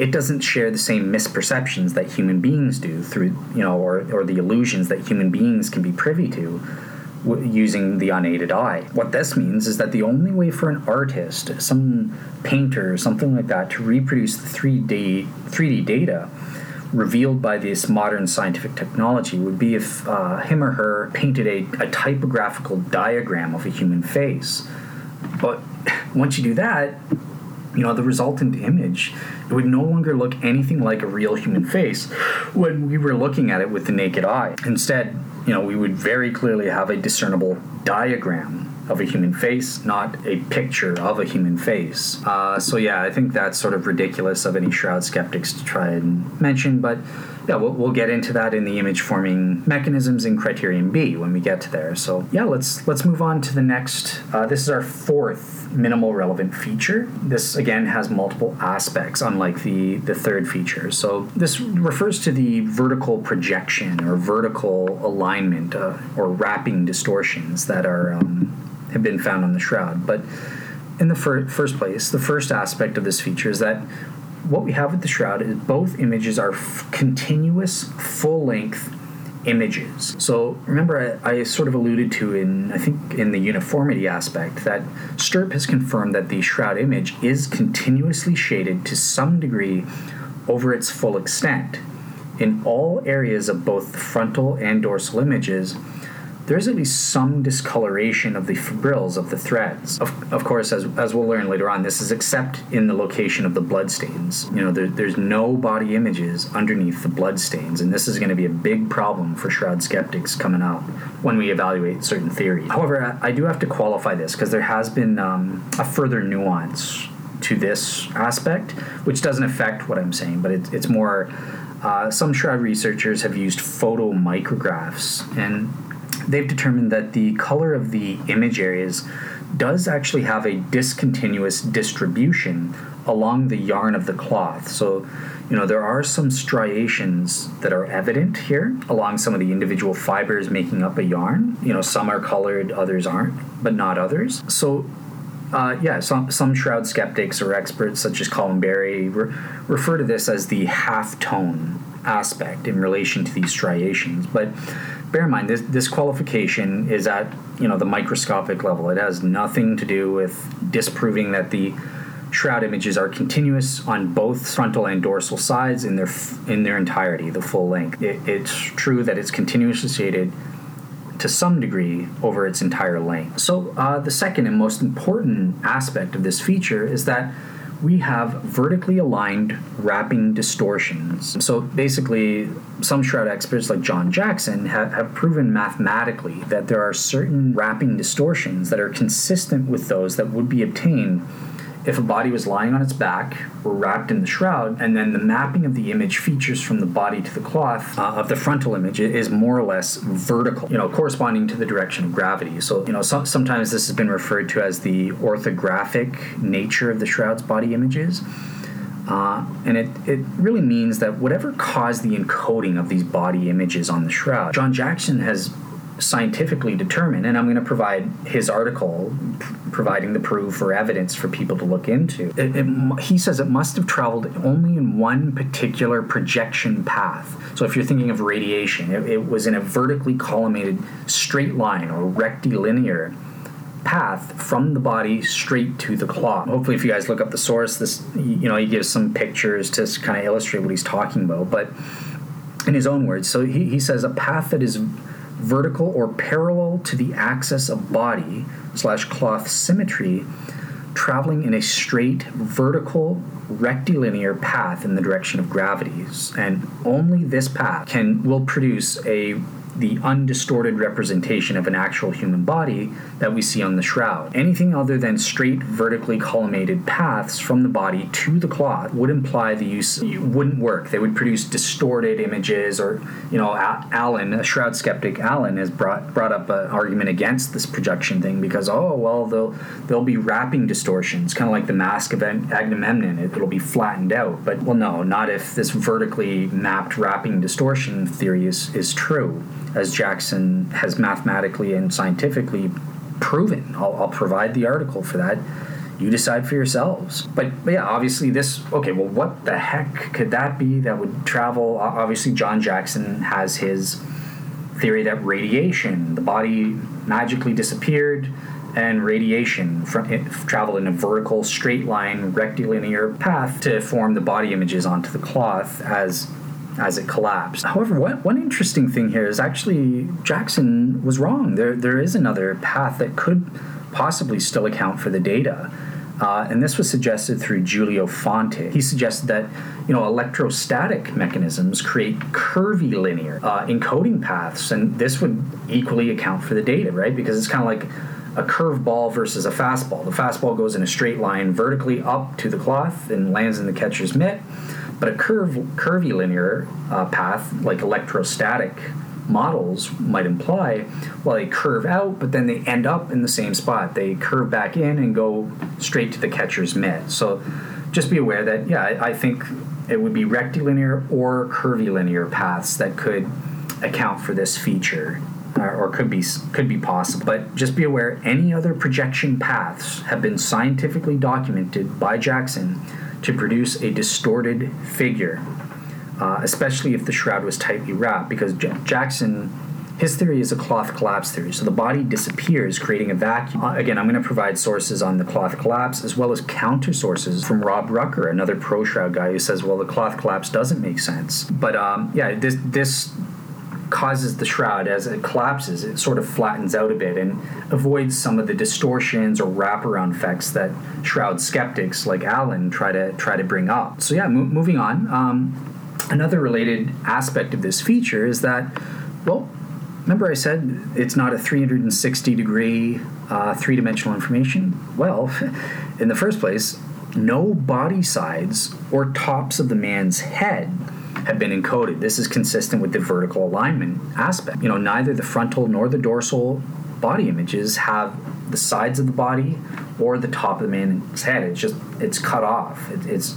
it doesn't share the same misperceptions that human beings do through you know or, or the illusions that human beings can be privy to using the unaided eye what this means is that the only way for an artist some painter something like that to reproduce the 3d 3d data revealed by this modern scientific technology would be if uh, him or her painted a, a typographical diagram of a human face. But once you do that, you know, the resultant image, it would no longer look anything like a real human face when we were looking at it with the naked eye. Instead, you know, we would very clearly have a discernible diagram of a human face, not a picture of a human face. Uh, so yeah, I think that's sort of ridiculous of any shroud skeptics to try and mention, but yeah, we'll, we'll get into that in the image forming mechanisms in criterion B when we get to there. So yeah, let's let's move on to the next. Uh, this is our fourth minimal relevant feature. This again has multiple aspects, unlike the the third feature. So this refers to the vertical projection or vertical alignment uh, or wrapping distortions that are um, have been found on the shroud. But in the fir- first place, the first aspect of this feature is that what we have with the shroud is both images are f- continuous, full length images. So remember, I, I, sort of alluded to in I think in the uniformity aspect that STURP has confirmed that the shroud image is continuously shaded to some degree over its full extent in all areas of both the frontal and dorsal images, there's at least some discoloration of the fibrils of the threads. Of, of course, as, as we'll learn later on, this is except in the location of the blood stains. You know, there, there's no body images underneath the blood stains, and this is going to be a big problem for shroud skeptics coming up when we evaluate certain theories. However, I, I do have to qualify this because there has been um, a further nuance to this aspect, which doesn't affect what I'm saying, but it, it's more. Uh, some shroud researchers have used photomicrographs, and they've determined that the color of the image areas does actually have a discontinuous distribution along the yarn of the cloth. So, you know, there are some striations that are evident here along some of the individual fibers making up a yarn. You know, some are colored, others aren't, but not others. So, uh, yeah, some, some shroud skeptics or experts, such as Colin Berry, re- refer to this as the half tone aspect in relation to these striations. But bear in mind this this qualification is at you know the microscopic level. It has nothing to do with disproving that the shroud images are continuous on both frontal and dorsal sides in their in their entirety, the full length. It, it's true that it's continuously shaded to some degree over its entire length. So uh, the second and most important aspect of this feature is that we have vertically aligned wrapping distortions. So basically, some shroud experts like John Jackson have, have proven mathematically that there are certain wrapping distortions that are consistent with those that would be obtained if a body was lying on its back or wrapped in the shroud, and then the mapping of the image features from the body to the cloth uh, of the frontal image is more or less vertical, you know, corresponding to the direction of gravity. So, you know, so, sometimes this has been referred to as the orthographic nature of the shroud's body images. Uh, and it, it really means that whatever caused the encoding of these body images on the shroud, John Jackson has scientifically determined, and I'm going to provide his article p- providing the proof or evidence for people to look into. It, it, he says it must have traveled only in one particular projection path. So if you're thinking of radiation, it, it was in a vertically collimated straight line or rectilinear path from the body straight to the cloth. Hopefully, if you guys look up the source, this you know he gives some pictures to kind of illustrate what he's talking about. But in his own words, so he, he says a path that is vertical or parallel to the axis of body slash cloth symmetry, traveling in a straight vertical rectilinear path in the direction of gravities, and only this path can will produce a the undistorted representation of an actual human body that we see on the shroud. Anything other than straight vertically collimated paths from the body to the cloth would imply the use wouldn't work. They would produce distorted images, or you know, Alan, a shroud skeptic, Alan has brought brought up an argument against this projection thing because oh well, they'll they'll be wrapping distortions, kind of like the mask of Agamemnon. It, it'll be flattened out, but well, no, not if this vertically mapped wrapping distortion theory is is true as Jackson has mathematically and scientifically proven. I'll, I'll provide the article for that. You decide for yourselves. But, but, yeah, obviously, this okay, well, what the heck could that be that would travel? Obviously, John Jackson has his theory that radiation, the body magically disappeared, and radiation from it traveled in a vertical, straight line, rectilinear path to form the body images onto the cloth as as it collapsed. However, what, one interesting thing here is actually Jackson was wrong. There, there is another path that could possibly still account for the data. Uh, and this was suggested through Giulio Fanti. He suggested that you know electrostatic mechanisms create curvilinear uh, encoding paths, and this would equally account for the data, right? Because it's kind of like a curved ball versus a fastball. The fastball goes in a straight line vertically up to the cloth and lands in the catcher's mitt but a curve, curvilinear uh, path, like electrostatic models might imply, well, they curve out, but then they end up in the same spot. They curve back in and go straight to the catcher's mitt. So just be aware that, yeah, I, I think it would be rectilinear or curvilinear paths that could account for this feature. Uh, or could be could be possible. But just be aware, any other projection paths have been scientifically documented by Jackson to produce a distorted figure, uh, especially if the shroud was tightly wrapped, because J- Jackson His theory is a cloth collapse theory. So the body disappears, creating a vacuum. Uh, again, I'm going to provide sources on the cloth collapse as well as counter sources from Rob Rucker, another pro shroud guy who says, well, the cloth collapse doesn't make sense. But um, yeah, this this causes the shroud as it collapses, it sort of flattens out a bit and avoids some of the distortions or wraparound effects that shroud skeptics like Alan try to try to bring up. So yeah, mo- moving on. Um, another related aspect of this feature is that, well, remember I said it's not a 360 degree uh, three dimensional information. Well, in the first place, no body sides or tops of the man's head have been encoded. This is consistent with the vertical alignment aspect. You know, neither the frontal nor the dorsal body images have the sides of the body or the top of the man's head. It's just it's cut off. It, it's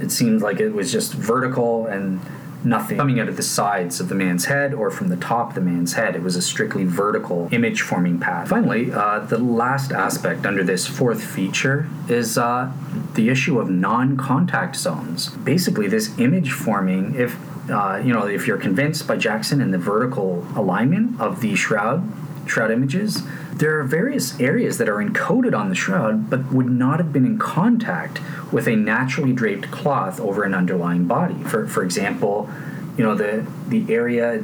it seems like it was just vertical and nothing coming out of the sides of the man's head or from the top of the man's head. It was a strictly vertical image forming path. Finally, uh, the last aspect under this fourth feature is uh, the issue of non contact zones. Basically, this image forming, if uh, you know, if you're convinced by Jackson and the vertical alignment of the shroud shroud images, there are various areas that are encoded on the shroud but would not have been in contact with a naturally draped cloth over an underlying body. For, for example, you know, the, the area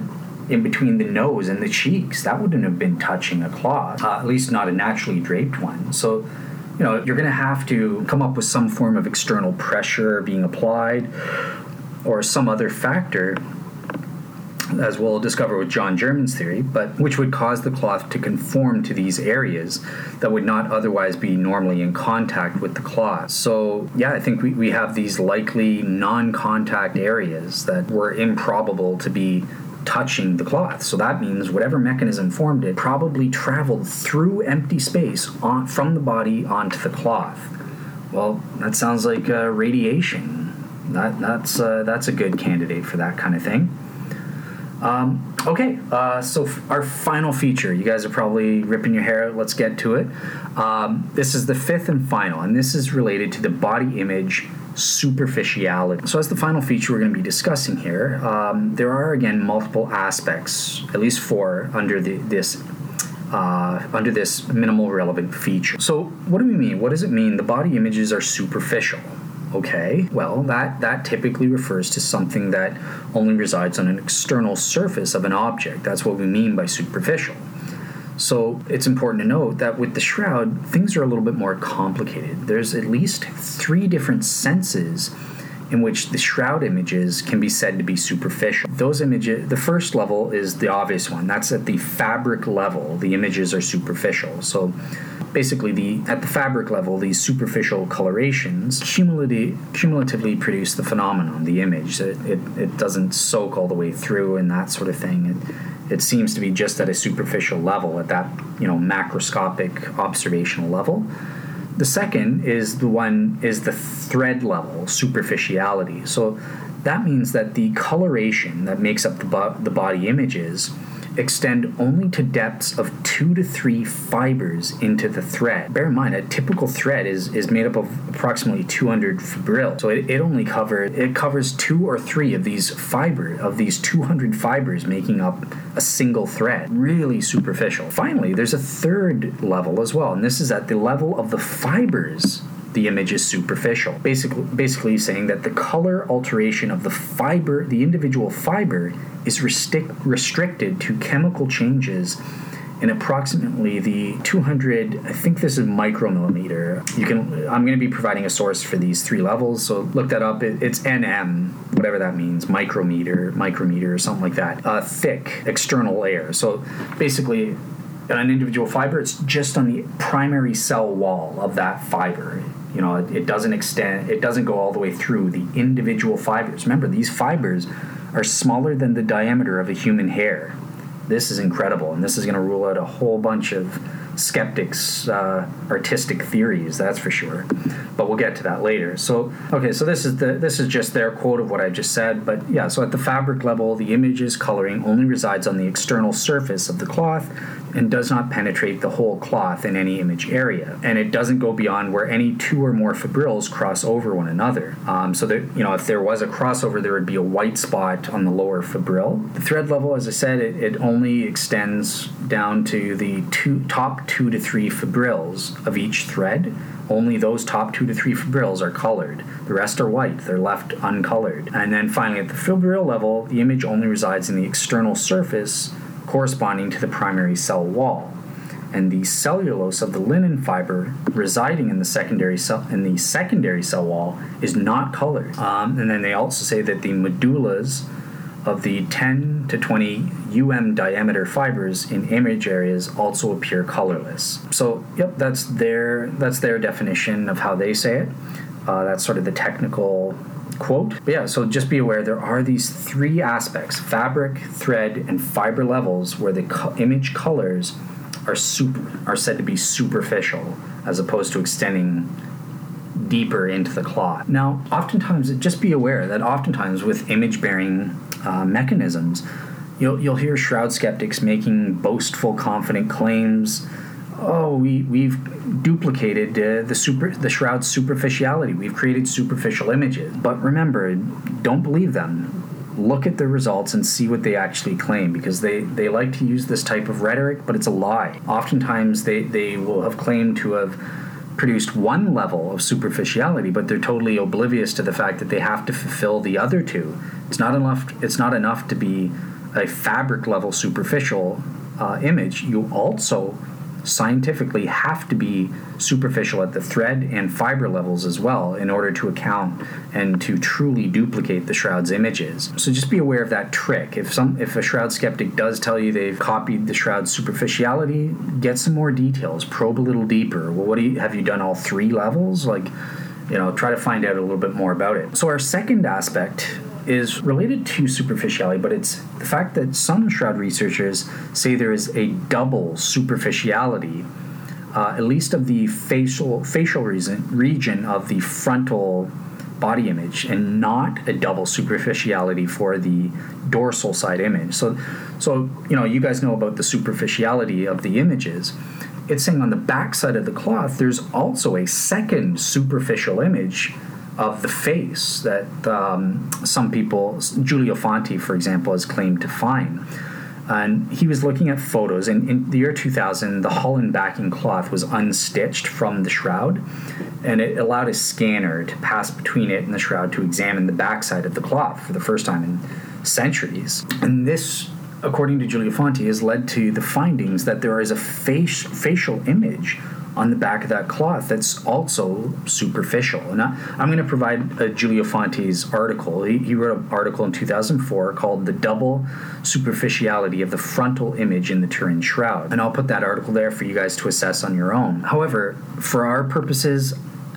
in between the nose and the cheeks, that wouldn't have been touching a cloth, uh, at least not a naturally draped one. So, you know, you're going to have to come up with some form of external pressure being applied or some other factor as we'll discover with John German's theory, but which would cause the cloth to conform to these areas that would not otherwise be normally in contact with the cloth. So, yeah, I think we, we have these likely non contact areas that were improbable to be touching the cloth. So that means whatever mechanism formed it probably traveled through empty space on, from the body onto the cloth. Well, that sounds like uh, radiation. That, that's, uh, that's a good candidate for that kind of thing. Um, okay, uh, so f- our final feature. You guys are probably ripping your hair out. Let's get to it. Um, this is the fifth and final, and this is related to the body image superficiality. So, as the final feature we're going to be discussing here, um, there are again multiple aspects, at least four, under the, this uh, under this minimal relevant feature. So, what do we mean? What does it mean? The body images are superficial. Okay, well, that, that typically refers to something that only resides on an external surface of an object. That's what we mean by superficial. So it's important to note that with the shroud, things are a little bit more complicated. There's at least three different senses in which the shroud images can be said to be superficial. Those images, the first level is the obvious one. That's at the fabric level. The images are superficial. So basically the at the fabric level these superficial colorations cumulatively, cumulatively produce the phenomenon the image it, it, it doesn't soak all the way through and that sort of thing it, it seems to be just at a superficial level at that you know macroscopic observational level the second is the one is the thread level superficiality. So that means that the coloration that makes up the, bo- the body images extend only to depths of two to three fibers into the thread. Bear in mind, a typical thread is, is made up of approximately 200 fibril. So it, it only covers it covers two or three of these fiber of these 200 fibers making up a single thread. Really superficial. Finally, there's a third level as well, and this is at the level of the fibers the image is superficial. Basically, basically saying that the color alteration of the fiber, the individual fiber, is restric- restricted to chemical changes in approximately the 200 i think this is micromillimeter. You can i'm going to be providing a source for these three levels so look that up. It, it's nm whatever that means micrometer micrometer or something like that. Uh, thick external layer. So basically an individual fiber it's just on the primary cell wall of that fiber. You know it, it doesn't extend it doesn't go all the way through the individual fibers. Remember these fibers are smaller than the diameter of a human hair. This is incredible, and this is going to rule out a whole bunch of skeptics' uh, artistic theories, that's for sure. But we'll get to that later. So, okay, so this is the this is just their quote of what I just said. But yeah, so at the fabric level, the image's coloring only resides on the external surface of the cloth and does not penetrate the whole cloth in any image area. And it doesn't go beyond where any two or more fibrils cross over one another. Um, so that you know, if there was a crossover, there would be a white spot on the lower fibril. The thread level, as I said, it, it only extends down to the two top two to three fibrils of each thread. Only those top two to three fibrils are colored. The rest are white, they're left uncolored. And then finally, at the fibril level, the image only resides in the external surface corresponding to the primary cell wall. And the cellulose of the linen fiber residing in the secondary cell in the secondary cell wall is not colored. Um, and then they also say that the medullas of the 10 to 20 um diameter fibers in image areas also appear colorless. So, yep, that's their that's their definition of how they say it. Uh, that's sort of the technical quote. But yeah, so just be aware there are these three aspects fabric, thread, and fiber levels where the co- image colors are super are said to be superficial as opposed to extending deeper into the cloth. Now, oftentimes, just be aware that oftentimes with image bearing uh, mechanisms, you'll, you'll hear shroud skeptics making boastful, confident claims. Oh, we, we've duplicated uh, the super the shroud's superficiality. We've created superficial images. But remember, don't believe them. Look at the results and see what they actually claim because they, they like to use this type of rhetoric, but it's a lie. Oftentimes, they, they will have claimed to have produced one level of superficiality, but they're totally oblivious to the fact that they have to fulfill the other two. It's not enough. It's not enough to be a fabric level superficial uh, image. You also scientifically have to be superficial at the thread and fiber levels as well in order to account and to truly duplicate the shroud's images. So just be aware of that trick. If some if a shroud skeptic does tell you they've copied the shroud's superficiality, get some more details, probe a little deeper. Well, what do you have you done all three levels? Like you know, try to find out a little bit more about it. So our second aspect is related to superficiality, but it's the fact that some shroud researchers say there is a double superficiality, uh, at least of the facial facial reason, region of the frontal body image, and not a double superficiality for the dorsal side image. So, so you know, you guys know about the superficiality of the images. It's saying on the back side of the cloth, there's also a second superficial image of the face that um, some people, Giulio Fanti, for example, has claimed to find. And he was looking at photos. And in the year 2000, the Holland backing cloth was unstitched from the shroud, and it allowed a scanner to pass between it and the shroud to examine the backside of the cloth for the first time in centuries. And this according to Giulio Fanti, has led to the findings that there is a face, facial image on the back of that cloth that's also superficial. And I, am going to provide uh, Giulio Fanti's article. He, he, wrote an article in 2004 called The Double Superficiality of the Frontal Image in the Turin Shroud. And I'll put that article there for you guys to assess on your own. However, for our purposes,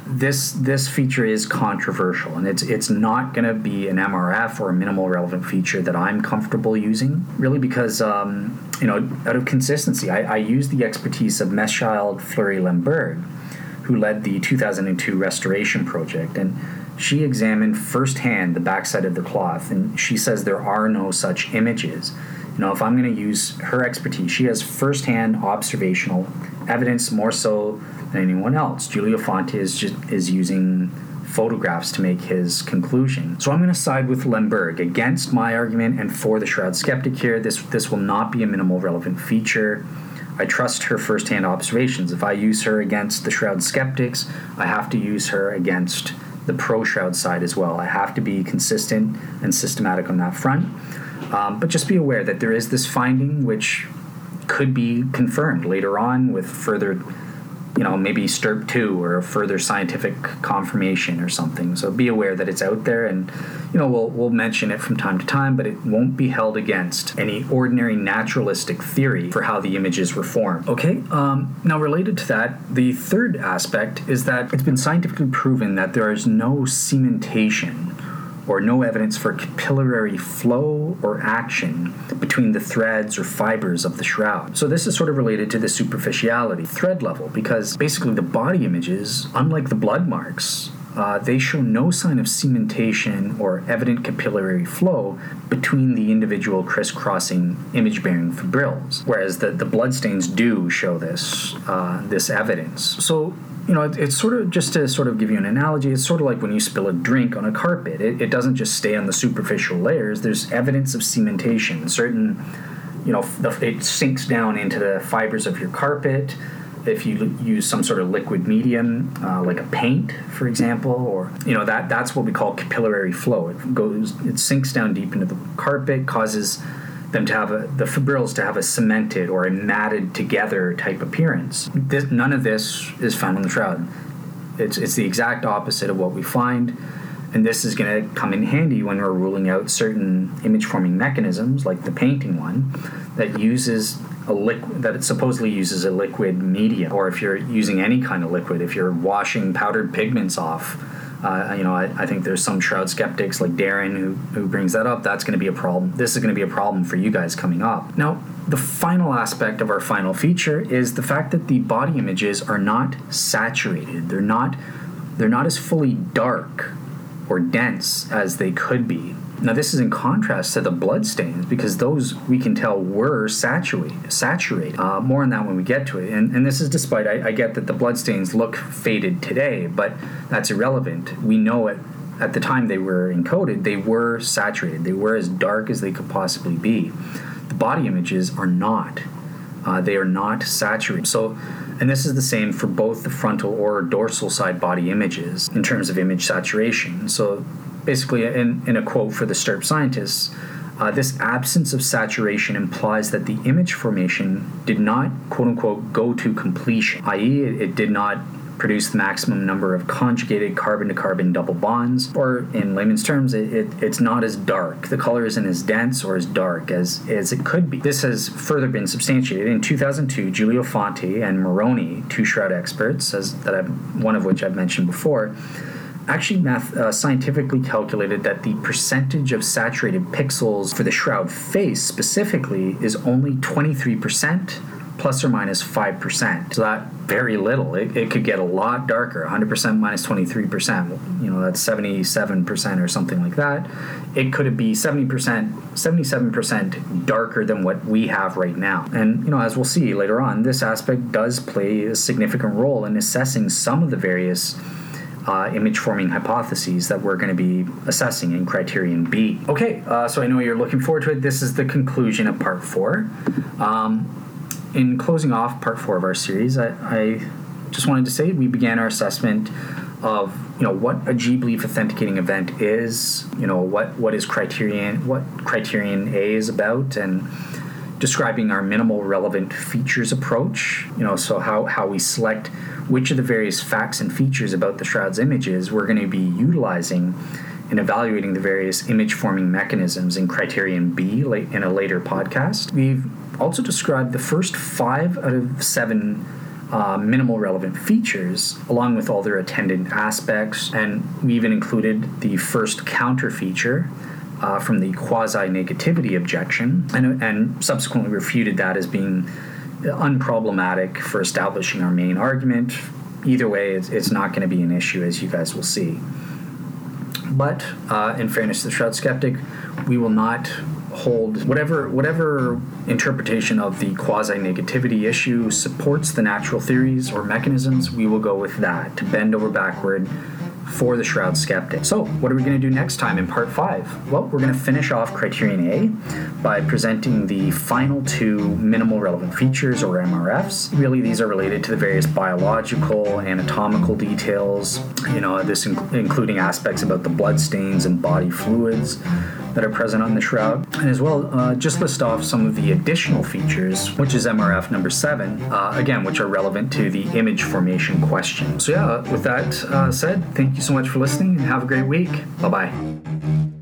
this this feature is controversial and it's it's not going to be an MRF or a minimal relevant feature that I'm comfortable using really because um, you know out of consistency I, I use the expertise of Mechthild Flury Lemberg who led the 2002 restoration project and she examined firsthand the backside of the cloth and she says there are no such images you know if I'm going to use her expertise she has firsthand observational evidence more so than anyone else. Giulio Fanti is just is using photographs to make his conclusion. So I'm going to side with Lemberg against my argument and for the Shroud skeptic here. This this will not be a minimal relevant feature. I trust her firsthand observations. If I use her against the Shroud skeptics, I have to use her against the pro Shroud side as well. I have to be consistent and systematic on that front. Um, but just be aware that there is this finding which could be confirmed later on with further you know, maybe STURP 2 or a further scientific confirmation or something. So be aware that it's out there and, you know, we'll, we'll mention it from time to time, but it won't be held against any ordinary naturalistic theory for how the images were formed. Okay, um, now related to that, the third aspect is that it's been scientifically proven that there is no cementation or no evidence for capillary flow or action between the threads or fibers of the shroud. So this is sort of related to the superficiality, thread level, because basically the body images, unlike the blood marks, uh, they show no sign of cementation or evident capillary flow between the individual crisscrossing image bearing fibrils, whereas the, the bloodstains do show this, uh, this evidence. So you know, it, it's sort of just to sort of give you an analogy. It's sort of like when you spill a drink on a carpet. It, it doesn't just stay on the superficial layers. There's evidence of cementation. Certain, you know, it sinks down into the fibers of your carpet if you use some sort of liquid medium, uh, like a paint, for example, or you know that that's what we call capillary flow. It goes, it sinks down deep into the carpet, causes them to have a, the fibrils to have a cemented or a matted together type appearance. This, none of this is found in the shroud. It's it's the exact opposite of what we find. And this is going to come in handy when we're ruling out certain image forming mechanisms, like the painting one, that uses a liquid that it supposedly uses a liquid medium, or if you're using any kind of liquid, if you're washing powdered pigments off. Uh, you know, I, I, think there's some shroud skeptics like Darren who, who brings that up. That's going to be a problem. This is going to be a problem for you guys coming up. Now, the final aspect of our final feature is the fact that the body images are not saturated. They're not they're not as fully dark or dense as they could be. Now, this is in contrast to the blood stains because those we can tell were saturated. saturated. Uh, more on that when we get to it. And, and this is despite I, I get that the blood stains look faded today, but that's irrelevant. We know it at the time they were encoded, they were saturated. They were as dark as they could possibly be. The body images are not. Uh, they are not saturated. So, and this is the same for both the frontal or dorsal side body images in terms of image saturation. So, basically, in, in a quote for the STURP scientists, uh, this absence of saturation implies that the image formation did not, quote unquote, go to completion, i.e., it, it did not produce the maximum number of conjugated carbon to carbon double bonds, or in layman's terms, it, it, it's not as dark. The color isn't as dense or as dark as, as it could be. This has further been substantiated. In 2002, Giulio Fanti and Moroni, two shroud experts, as, that I've, one of which I've mentioned before, actually math, uh, scientifically calculated that the percentage of saturated pixels for the shroud face specifically is only 23% plus or minus 5%. So that very little. It, it could get a lot darker. 100% minus 23%. You know, that's 77% or something like that. It could be 70%, 77% darker than what we have right now. And, you know, as we'll see later on, this aspect does play a significant role in assessing some of the various uh, image forming hypotheses that we're going to be assessing in criterion B. Okay, uh, so I know you're looking forward to it. This is the conclusion of part four. Um, in closing off part four of our series, I, I just wanted to say we began our assessment of you know what a G belief authenticating event is, you know what what is criterion what criterion A is about, and describing our minimal relevant features approach. You know, so how how we select which of the various facts and features about the shroud's images we're going to be utilizing in evaluating the various image forming mechanisms in criterion B late in a later podcast. We've also described the first five out of seven uh, minimal relevant features, along with all their attendant aspects, and we even included the first counter feature. Uh, from the quasi negativity objection, and, and subsequently refuted that as being unproblematic for establishing our main argument. Either way, it's, it's not going to be an issue, as you guys will see. But uh, in fairness to the Shroud Skeptic, we will not hold whatever whatever interpretation of the quasi negativity issue supports the natural theories or mechanisms. We will go with that to bend over backward for the Shroud Skeptic. So, what are we going to do next time in part five? Well, we're going to finish off criterion A by presenting the final two minimal relevant features or MRFs. Really, these are related to the various biological, anatomical details, you know, this in- including aspects about the blood stains and body fluids that are present on the shroud, and as well uh, just list off some of the additional features, which is MRF number seven, uh, again, which are relevant to the image formation question. So, yeah, with that uh, said, thank you so much for listening and have a great week. Bye bye.